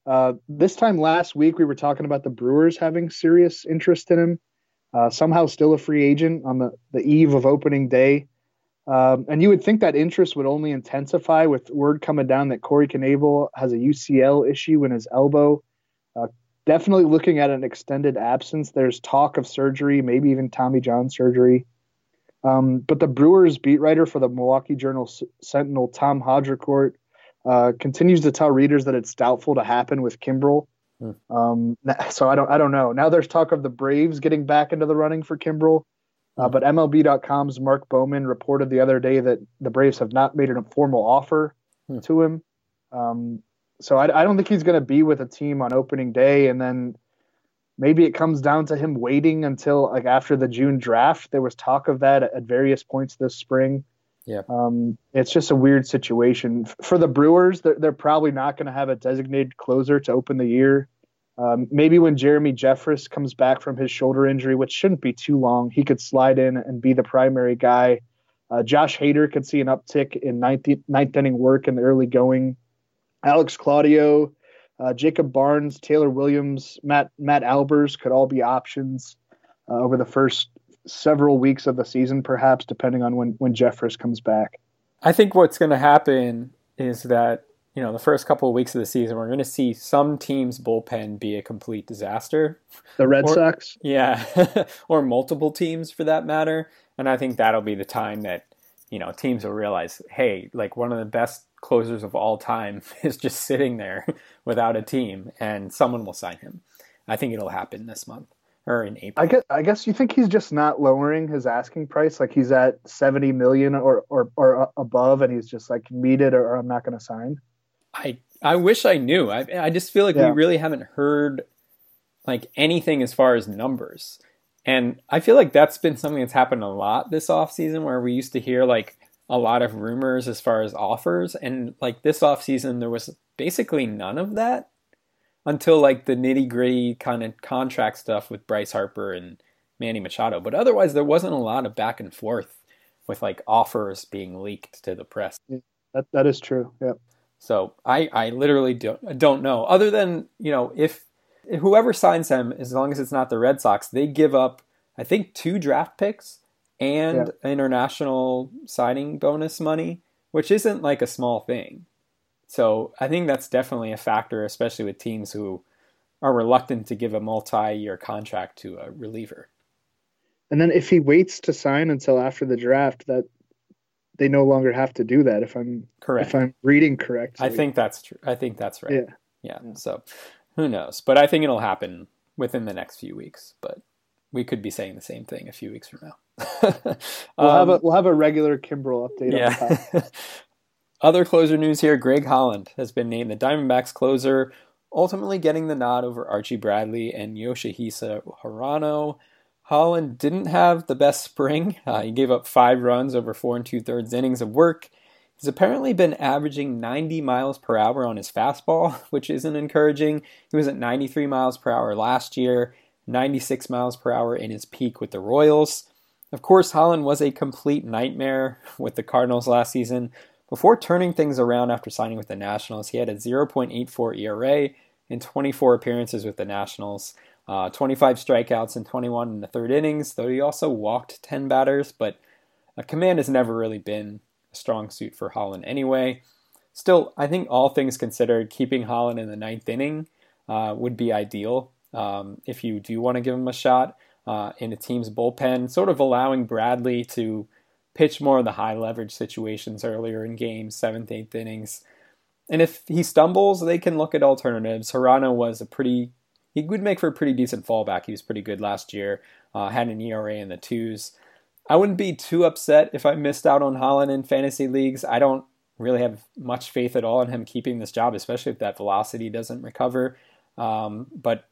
Uh, this time last week, we were talking about the Brewers having serious interest in him. Uh, somehow, still a free agent on the, the eve of opening day. Um, and you would think that interest would only intensify with word coming down that Corey Knebel has a UCL issue in his elbow. Uh, definitely looking at an extended absence. There's talk of surgery, maybe even Tommy John surgery. Um, but the Brewers beat writer for the Milwaukee Journal Sentinel, Tom Haudricourt, uh, continues to tell readers that it's doubtful to happen with Kimbrel. Hmm. Um, so I don't, I don't know. Now there's talk of the Braves getting back into the running for Kimbrel. Uh, hmm. but MLB.com's Mark Bowman reported the other day that the Braves have not made a formal offer hmm. to him. Um, so I, I don't think he's going to be with a team on opening day, and then maybe it comes down to him waiting until like after the June draft. There was talk of that at, at various points this spring. Yeah, um, it's just a weird situation for the Brewers. They're, they're probably not going to have a designated closer to open the year. Um, maybe when Jeremy Jeffress comes back from his shoulder injury, which shouldn't be too long, he could slide in and be the primary guy. Uh, Josh Hader could see an uptick in ninth, ninth inning work in the early going. Alex Claudio, uh, Jacob Barnes, Taylor Williams, Matt Matt Albers could all be options uh, over the first several weeks of the season, perhaps depending on when when Jeffress comes back. I think what's going to happen is that you know the first couple of weeks of the season we're going to see some teams bullpen be a complete disaster. The Red or, Sox, yeah, (laughs) or multiple teams for that matter. And I think that'll be the time that, you know, teams will realize, hey, like one of the best closers of all time (laughs) is just sitting there (laughs) without a team and someone will sign him. I think it'll happen this month or in April. I guess I guess you think he's just not lowering his asking price, like he's at seventy million or or, or above, and he's just like meet it or, I'm not going to sign. I I wish I knew. I I just feel like yeah. we really haven't heard like anything as far as numbers. And I feel like that's been something that's happened a lot this off season, where we used to hear like a lot of rumors as far as offers and like this off season there was basically none of that until like the nitty gritty kind of contract stuff with Bryce Harper and Manny Machado. But otherwise, there wasn't a lot of back and forth with like offers being leaked to the press. Yeah, that that is true. Yeah. So I I literally don't don't know. Other than you know if, if whoever signs him, as long as it's not the Red Sox, they give up I think two draft picks and yeah. international signing bonus money, which isn't like a small thing. So I think that's definitely a factor, especially with teams who are reluctant to give a multi-year contract to a reliever. And then if he waits to sign until after the draft, that they no longer have to do that. If I'm correct, if I'm reading correctly, I think that's true. I think that's right. Yeah. yeah. yeah. So who knows? But I think it'll happen within the next few weeks. But we could be saying the same thing a few weeks from now. (laughs) we'll um, have a we'll have a regular Kimbrel update. Yeah. (laughs) Other closer news here Greg Holland has been named the Diamondbacks closer, ultimately getting the nod over Archie Bradley and Yoshihisa Hirano. Holland didn't have the best spring. (laughs) Uh, he gave up five runs over four and two thirds innings of work. He's apparently been averaging 90 miles per hour on his fastball, which isn't encouraging. He was at 93 miles per hour last year, 96 miles per hour in his peak with the Royals. Of course, Holland was a complete nightmare with the Cardinals last season, before turning things around after signing with the Nationals, he had a 0.84 ERA in 24 appearances with the Nationals, uh, 25 strikeouts and 21 in the third innings, though he also walked 10 batters, but a command has never really been a strong suit for Holland anyway. Still, I think all things considered, keeping Holland in the ninth inning uh, would be ideal um, if you do want to give him a shot uh, in a team's bullpen, sort of allowing Bradley to pitch more of the high leverage situations earlier in games, seventh, eighth innings. And if he stumbles, they can look at alternatives. Hirano was a pretty, he would make for a pretty decent fallback. He was pretty good last year, uh, had an ERA in the twos. I wouldn't be too upset if I missed out on Holland in fantasy leagues. I don't really have much faith at all in him keeping this job, especially if that velocity doesn't recover. Um, but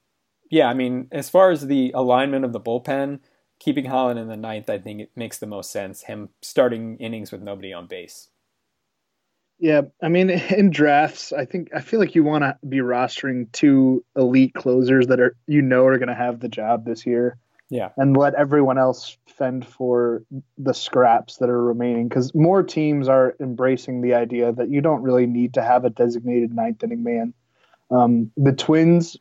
yeah, I mean, as far as the alignment of the bullpen, keeping Holland in the ninth, I think it makes the most sense. Him starting innings with nobody on base. Yeah, I mean, (laughs) in drafts, I think I feel like you want to be rostering two elite closers that are you know are going to have the job this year. Yeah, and let everyone else fend for the scraps that are remaining because more teams are embracing the idea that you don't really need to have a designated ninth inning man. Um, the Twins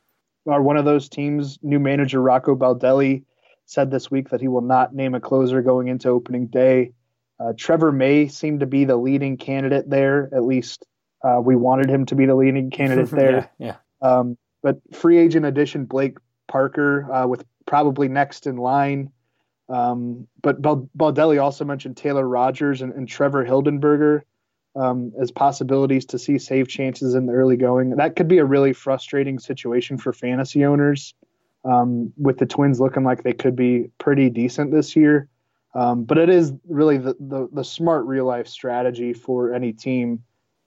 are one of those teams. New manager Rocco Baldelli said this week that he will not name a closer going into opening day. Uh, Trevor May seemed to be the leading candidate there. At least uh, we wanted him to be the leading candidate (laughs) there. yeah. yeah. Um, but free agent addition Blake Parker uh, with probably next in line. Um, but Baldelli also mentioned Taylor Rogers and, and Trevor Hildenberger um, as possibilities to see save chances in the early going. That could be a really frustrating situation for fantasy owners um, with the Twins looking like they could be pretty decent this year. Um, but it is really the, the, the smart real life strategy for any team.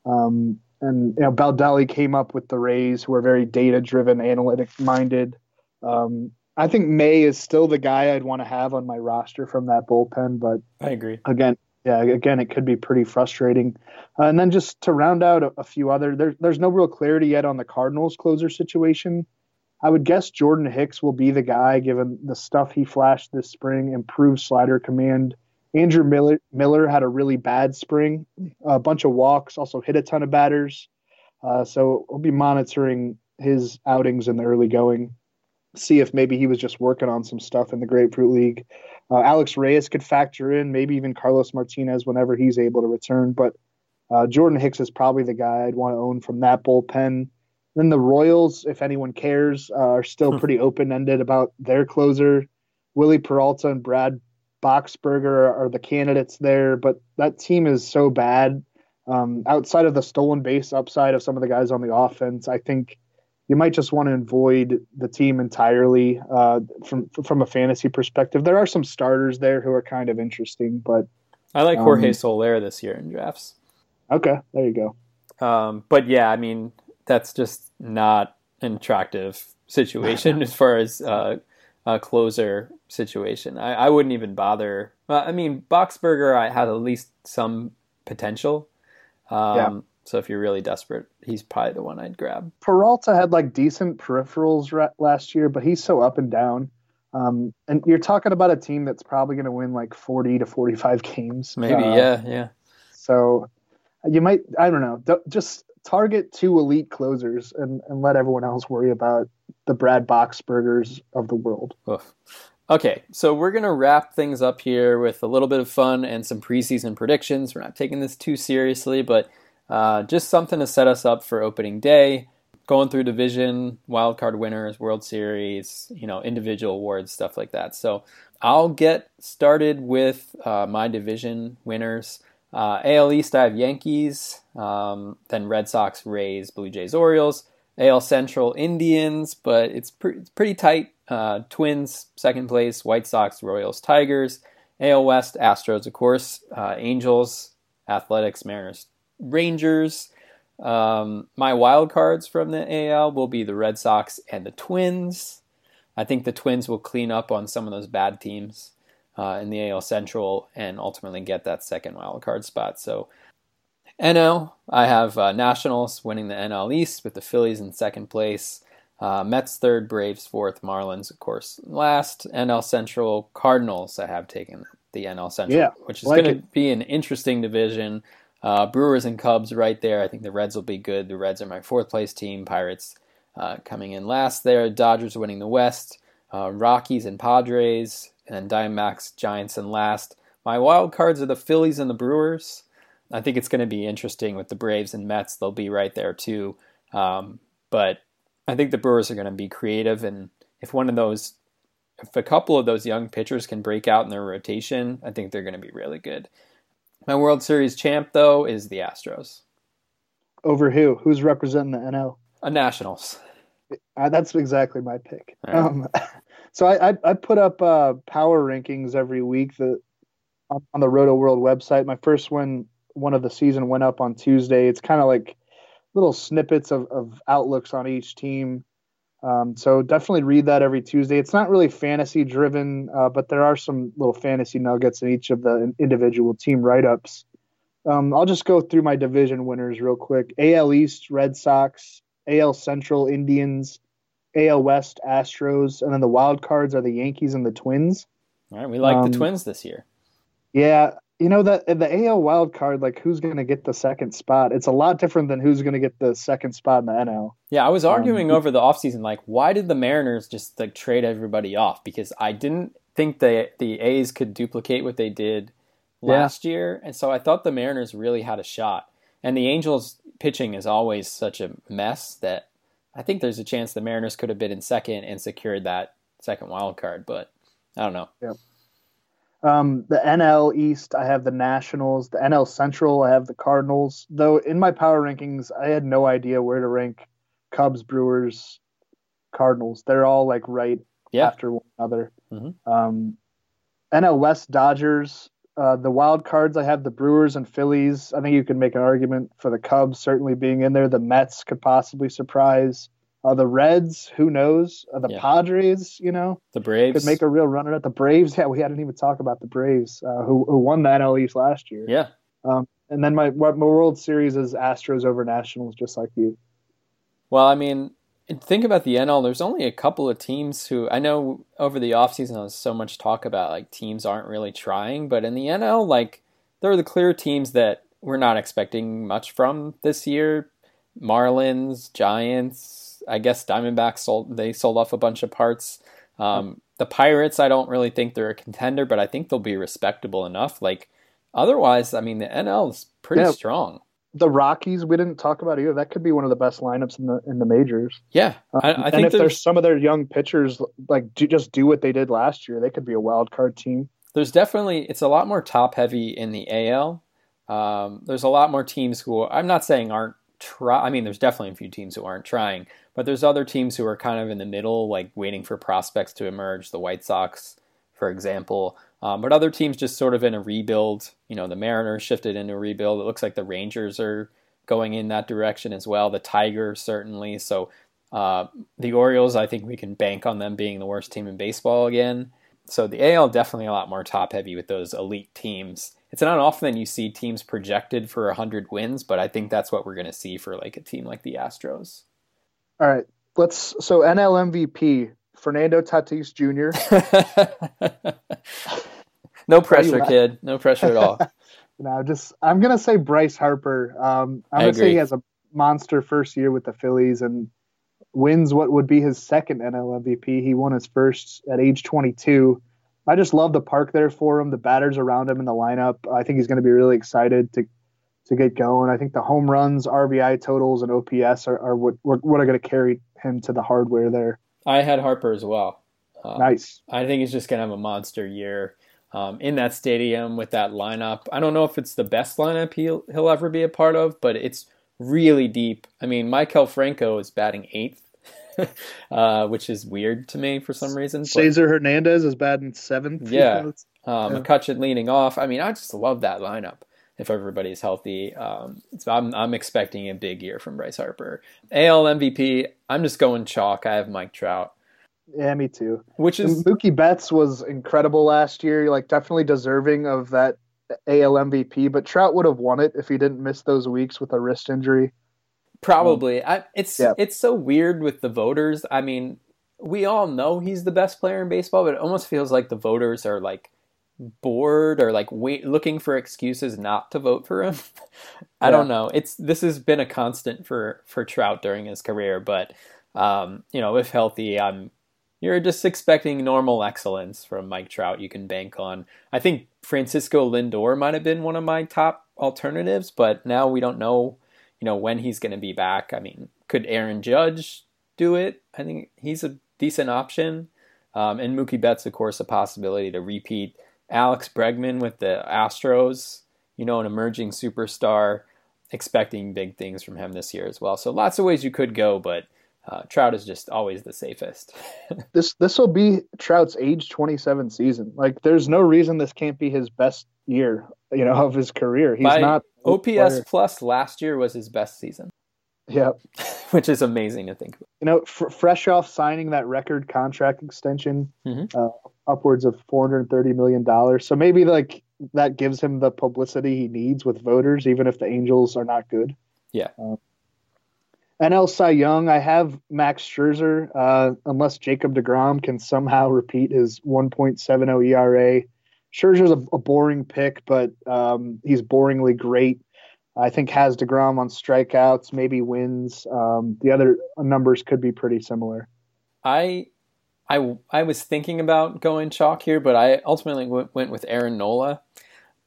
Um, and you know, Baldelli came up with the Rays, who are very data driven, analytic minded. Um, I think May is still the guy I'd want to have on my roster from that bullpen, but I agree. Again, yeah, again, it could be pretty frustrating. Uh, and then just to round out a, a few other, there, there's no real clarity yet on the Cardinals closer situation. I would guess Jordan Hicks will be the guy given the stuff he flashed this spring, improved slider command. Andrew Miller, Miller had a really bad spring, a bunch of walks, also hit a ton of batters. Uh, so we'll be monitoring his outings in the early going, see if maybe he was just working on some stuff in the Grapefruit League. Uh, Alex Reyes could factor in, maybe even Carlos Martinez whenever he's able to return. But uh, Jordan Hicks is probably the guy I'd want to own from that bullpen. Then the Royals, if anyone cares, uh, are still hmm. pretty open ended about their closer. Wily Peralta and Brad Boxberger are the candidates there, but that team is so bad. Um, outside of the stolen base upside of some of the guys on the offense, I think you might just want to avoid the team entirely uh, from from a fantasy perspective. There are some starters there who are kind of interesting, but I like Jorge um, Soler this year in drafts. Okay, there you go. Um, but yeah, I mean that's just not an attractive situation (laughs) as far as uh, a closer situation. I, I wouldn't even bother. I mean, Boxberger I had at least some potential. Um, yeah. So if you're really desperate, he's probably the one I'd grab. Peralta had like decent peripherals last year, but he's so up and down. Um, and you're talking about a team that's probably going to win like 40 to 45 games. Maybe, uh, yeah, yeah. So you might, I don't know, just target two elite closers and, and let everyone else worry about the Brad Boxbergers of the world. Oof. Okay, so we're going to wrap things up here with a little bit of fun and some preseason predictions. We're not taking this too seriously, but uh, just something to set us up for opening day. Going through division, wildcard winners, World Series, you know, individual awards, stuff like that. So I'll get started with uh, my division winners. Uh, AL East, I have Yankees, um, then Red Sox, Rays, Blue Jays, Orioles. AL Central, Indians, but it's, pre- it's pretty tight. Uh, Twins, second place. White Sox, Royals, Tigers. AL West, Astros, of course. Uh, Angels, Athletics, Mariners, Rangers. Um, my wild cards from the AL will be the Red Sox and the Twins. I think the Twins will clean up on some of those bad teams uh, in the AL Central and ultimately get that second wild card spot. So NL, I have uh, Nationals winning the NL East with the Phillies in second place. Uh, Mets third, Braves fourth, Marlins of course last. NL Central, Cardinals. I have taken the NL Central, yeah, which is like going to be an interesting division. Uh, Brewers and Cubs right there. I think the Reds will be good. The Reds are my fourth place team. Pirates uh, coming in last there. Dodgers winning the West. Uh, Rockies and Padres. And Diamondbacks, Giants in last. My wild cards are the Phillies and the Brewers. I think it's going to be interesting with the Braves and Mets. They'll be right there too. Um, but I think the Brewers are going to be creative. And if one of those, if a couple of those young pitchers can break out in their rotation, I think they're going to be really good. My World Series champ, though, is the Astros. Over who? Who's representing the NL? A uh, Nationals. Uh, that's exactly my pick. Right. Um, (laughs) so I, I, I put up uh, power rankings every week that on, on the Rotoworld website. My first one, one of the season, went up on Tuesday. It's kind of like little snippets of, of outlooks on each team. Um, so definitely read that every Tuesday. It's not really fantasy driven, uh, but there are some little fantasy nuggets in each of the individual team write ups. Um, I'll just go through my division winners real quick. AL East, Red Sox. AL Central, Indians. AL West, Astros. And then the wild cards are the Yankees and the Twins. All right, we like um, the Twins this year. Yeah, you know that the AL wild card, like who's going to get the second spot? It's a lot different than who's going to get the second spot in the NL. Yeah, I was arguing um, over the offseason, like why did the Mariners just like trade everybody off? Because I didn't think the the A's could duplicate what they did last yeah. year, and so I thought the Mariners really had a shot. And the Angels pitching is always such a mess that I think there's a chance the Mariners could have been in second and secured that second wild card, but I don't know. Yeah. Um, the NL East, I have the Nationals. The NL Central, I have the Cardinals. Though in my power rankings, I had no idea where to rank Cubs, Brewers, Cardinals. They're all like right yeah. after one another. Mm-hmm. Um, NL West, Dodgers. Uh, the wild cards, I have the Brewers and Phillies. I think you can make an argument for the Cubs certainly being in there. The Mets could possibly surprise. Uh, the Reds, who knows? Uh, the yeah. Padres, you know, the Braves could make a real run at. The Braves, (laughs) yeah, we hadn't even talked about the Braves, uh, who who won the NL East last year. Yeah. Um, and then my my World Series is Astros over Nationals, just like you. Well, I mean, think about the NL. There's only a couple of teams who I know over the offseason there's so much talk about like teams aren't really trying, but in the NL, like there are the clear teams that we're not expecting much from this year. Marlins, Giants, I guess Diamondbacks sold they sold off a bunch of parts. Um, the Pirates, I don't really think they're a contender, but I think they'll be respectable enough. Like otherwise, I mean, the NL is pretty yeah. strong. The Rockies, we didn't talk about either. That could be one of the best lineups in the in the majors. Yeah, um, I, I and if there's... there's some of their young pitchers like do, just do what they did last year, they could be a wild card team. there's definitely it's a lot more top heavy in the AL. Um, there's a lot more teams who I'm not saying aren't try. I mean, there's definitely a few teams who aren't trying, but there's other teams who are kind of in the middle, like waiting for prospects to emerge. The White Sox, for example, um, but other teams just sort of in a rebuild. You know, the Mariners shifted into a rebuild. It looks like the Rangers are going in that direction as well. The Tigers certainly. So uh, the Orioles, I think we can bank on them being the worst team in baseball again. So the AL definitely a lot more top heavy with those elite teams. It's not often you see teams projected for 100 wins, but I think that's what we're going to see for like a team like the Astros. All right. Let's so NL MVP Fernando Tatis Jr. (laughs) no pressure, kid. No pressure at all. (laughs) no, just I'm gonna say Bryce Harper. Um, I'm gonna say he has a monster first year with the Phillies and wins what would be his second NL MVP. He won his first at age 22. I just love the park there for him, the batters around him in the lineup. I think he's going to be really excited to to get going. I think the home runs, RBI totals, and OPS are, are what what are going to carry him to the hardware there. I had Harper as well. Um, nice. I think he's just going to have a monster year um, in that stadium with that lineup. I don't know if it's the best lineup he'll he'll ever be a part of, but it's really deep. I mean, Maikel Franco is batting eighth (laughs) uh, which is weird to me for some reason. Cesar Hernandez is batting seventh. Yeah, um, yeah. McCutchen leading off. I mean, I just love that lineup. If everybody's healthy, um, so I'm I'm expecting a big year from Bryce Harper. AL MVP. I'm just going chalk. I have Mike Trout. Yeah, me too. Which is Mookie Betts was incredible last year. Like definitely deserving of that AL MVP. But Trout would have won it if he didn't miss those weeks with a wrist injury. Probably. I, it's yeah. it's so weird with the voters. I mean, we all know he's the best player in baseball, but it almost feels like the voters are like bored or like wait looking for excuses not to vote for him. (laughs) I yeah. don't know. It's this has been a constant for for Trout during his career, but um, you know, if healthy, I'm you're just expecting normal excellence from Mike Trout. You can bank on. I think Francisco Lindor might have been one of my top alternatives, but now we don't know you know, when he's going to be back. I mean, could Aaron Judge do it? I think he's a decent option. Um, and Mookie Betts, of course, a possibility to repeat. Alex Bregman with the Astros, you know, an emerging superstar. Expecting big things from him this year as well. So lots of ways you could go, but uh, Trout is just always the safest. (laughs) this this will be Trout's age 27 season. Like, there's no reason this can't be his best year, you know, of his career. He's By not OPS plus last year was his best season. (laughs) Yeah, which is amazing to think. About. You know, f- fresh off signing that record contract extension, mm-hmm. uh, upwards of 430 million dollars. So maybe like that gives him the publicity he needs with voters, even if the Angels are not good. Yeah. Uh, NL Cy Young, I have Max Scherzer, uh, unless Jacob DeGrom can somehow repeat his 1.70 ERA. Scherzer's a, a boring pick, but um, he's boringly great. I think has DeGrom on strikeouts, maybe wins. Um, the other numbers could be pretty similar. I, I, I was thinking about going chalk here, but I ultimately went, went with Aaron Nola.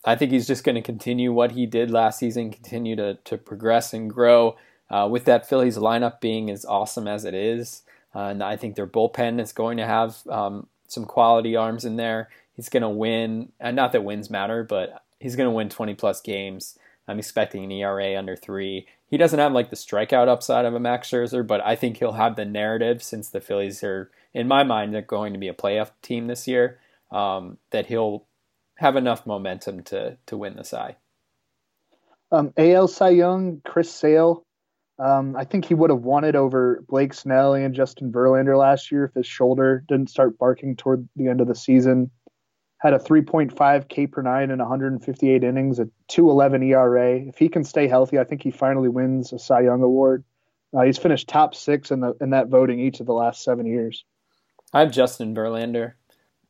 I think he's just going to continue what he did last season, continue to, to progress and grow. Uh, with that Phillies lineup being as awesome as it is, uh, and I think their bullpen is going to have um, some quality arms in there. He's going to win, and not that wins matter, but he's going to win 20 plus games. I'm expecting an ERA under three. He doesn't have like the strikeout upside of a Max Scherzer, but I think he'll have the narrative since the Phillies are, in my mind, they're going to be a playoff team this year. Um, that he'll have enough momentum to to win the Cy. Um, AL Cy Young, Chris Sale um, I think he would have won it over Blake Snell and Justin Verlander last year if his shoulder didn't start barking toward the end of the season. Had a 3.5 K per nine in 158 innings, a 2.11 ERA. If he can stay healthy, I think he finally wins a Cy Young award. Uh, he's finished top six in the in that voting each of the last seven years. I have Justin Verlander.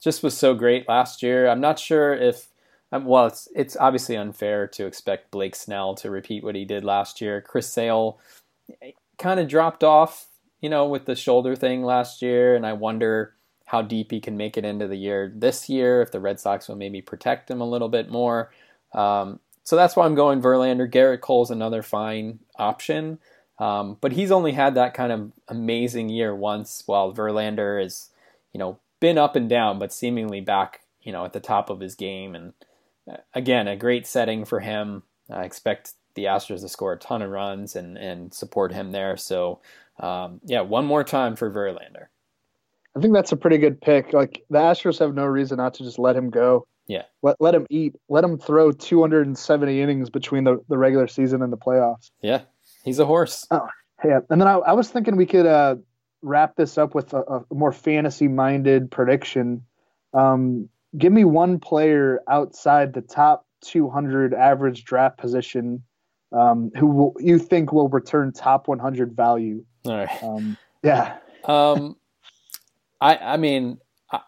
Just was so great last year. I'm not sure if um, well, it's it's obviously unfair to expect Blake Snell to repeat what he did last year. Chris Sale kind of dropped off, you know, with the shoulder thing last year, and I wonder how deep he can make it into the year this year. If the Red Sox will maybe protect him a little bit more, um, so that's why I'm going Verlander. Gerrit Cole's another fine option, um, but he's only had that kind of amazing year once, while Verlander is, you know, been up and down, but seemingly back you know, at the top of his game. And uh, again, a great setting for him. I expect the Astros to score a ton of runs and, and support him there. So, um, yeah, one more time for Verlander. I think that's a pretty good pick. Like the Astros have no reason not to just let him go. Yeah. Let let him eat. Let him throw 270 innings between the, the regular season and the playoffs. Yeah. He's a horse. Oh, yeah. And then I, I was thinking we could uh, wrap this up with a, a more fantasy minded prediction. Um, give me one player outside the top 200 average draft position um, who will, you think will return top 100 value. All right. Um, yeah. um, I I mean,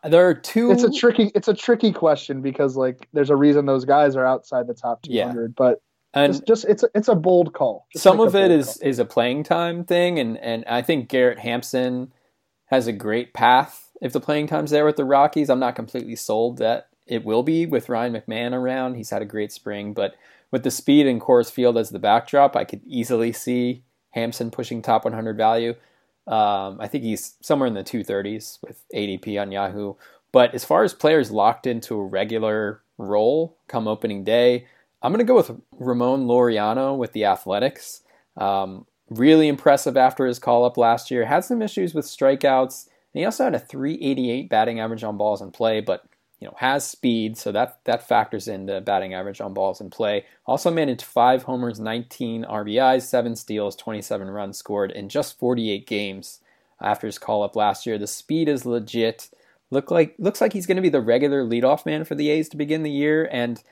there are two. It's a tricky. It's a tricky question because like there's a reason those guys are outside the top 200, yeah. but. And just, just, it's a, it's a bold call. Just some of it is call. is a playing time thing, and and I think Garrett Hampson has a great path if the playing time's there with the Rockies. I'm not completely sold that it will be with Ryan McMahon around. He's had a great spring, but with the speed in Coors Field as the backdrop, I could easily see Hampson pushing top 100 value. Um, I think he's somewhere in the 230s with ADP on Yahoo. But as far as players locked into a regular role come opening day, I'm going to go with Ramon Laureano with the Athletics. Um, really impressive after his call up last year. Had some issues with strikeouts. And he also had a 388 batting average on balls in play, but you know has speed, so that that factors into batting average on balls in play. Also managed five homers, 19 RBIs, seven steals, 27 runs scored in just 48 games after his call up last year. The speed is legit. Look like looks like he's going to be the regular leadoff man for the A's to begin the year, and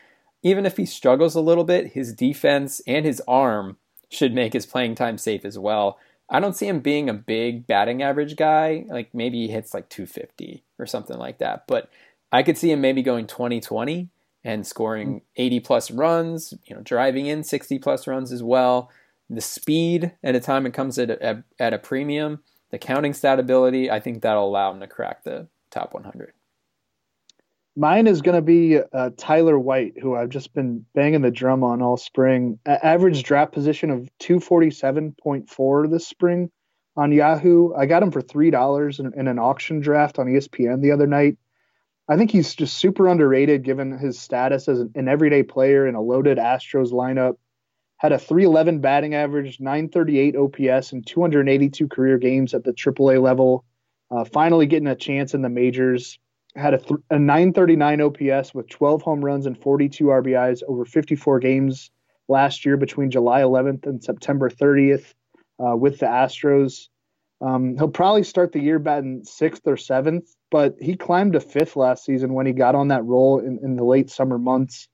even if he struggles a little bit, his defense and his arm should make his playing time safe as well. I don't see him being a big batting average guy. Like maybe he hits like 250 or something like that, but I could see him maybe going 2020 and scoring 80 plus runs, you know, driving in 60 plus runs as well. The speed at a time it comes at a, at a premium, the counting stat ability, I think that'll allow him to crack the top 100. Mine is going to be uh, Tyler White, who I've just been banging the drum on all spring. A- average draft position of 247.4 this spring on Yahoo. I got him for $3 in, in an auction draft on ESPN the other night. I think he's just super underrated given his status as an everyday player in a loaded Astros lineup. Had a 311 batting average, 938 OPS, and 282 career games at the AAA level. Uh, finally getting a chance in the majors. Had a, th- a 939 OPS with 12 home runs and 42 RBIs over 54 games last year between July 11th and September 30th uh, with the Astros. Um, he'll probably start the year batting sixth or seventh, but he climbed to fifth last season when he got on that role in, in the late summer months.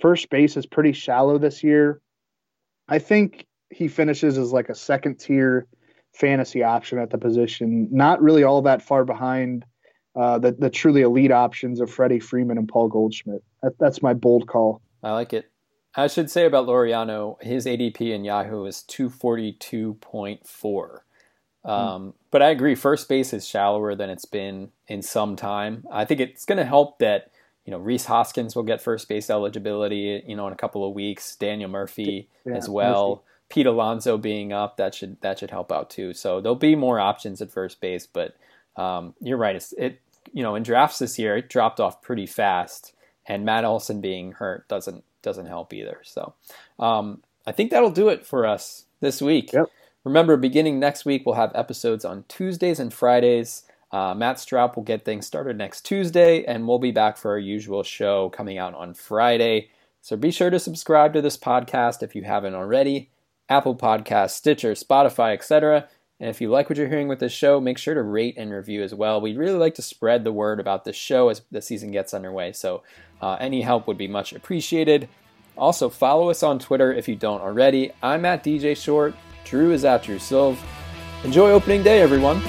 First base is pretty shallow this year. I think he finishes as like a second tier fantasy option at the position, not really all that far behind uh, the, the truly elite options of Freddie Freeman and Paul Goldschmidt. That, that's my bold call. I like it. I should say about Laureano, his ADP in Yahoo is 242.4. Hmm. Um, but I agree, first base is shallower than it's been in some time. I think it's going to help that you know Rhys Hoskins will get first base eligibility, you know, in a couple of weeks. Daniel Murphy yeah, as well. Murphy. Pete Alonso being up that should that should help out too. So there'll be more options at first base, but um, you're right. It's, it you know in drafts this year it dropped off pretty fast, and Matt Olson being hurt doesn't doesn't help either. So um, I think that'll do it for us this week. Yep. Remember, beginning next week, we'll have episodes on Tuesdays and Fridays. Uh, Matt Straub will get things started next Tuesday, and we'll be back for our usual show coming out on Friday. So be sure to subscribe to this podcast if you haven't already. Apple Podcasts, Stitcher, Spotify, etc. And if you like what you're hearing with this show, make sure to rate and review as well. We'd really like to spread the word about this show as the season gets underway, so uh, any help would be much appreciated. Also, follow us on Twitter if you don't already. I'm at DJ Short. Drew is Drew Silv. Enjoy opening day, everyone.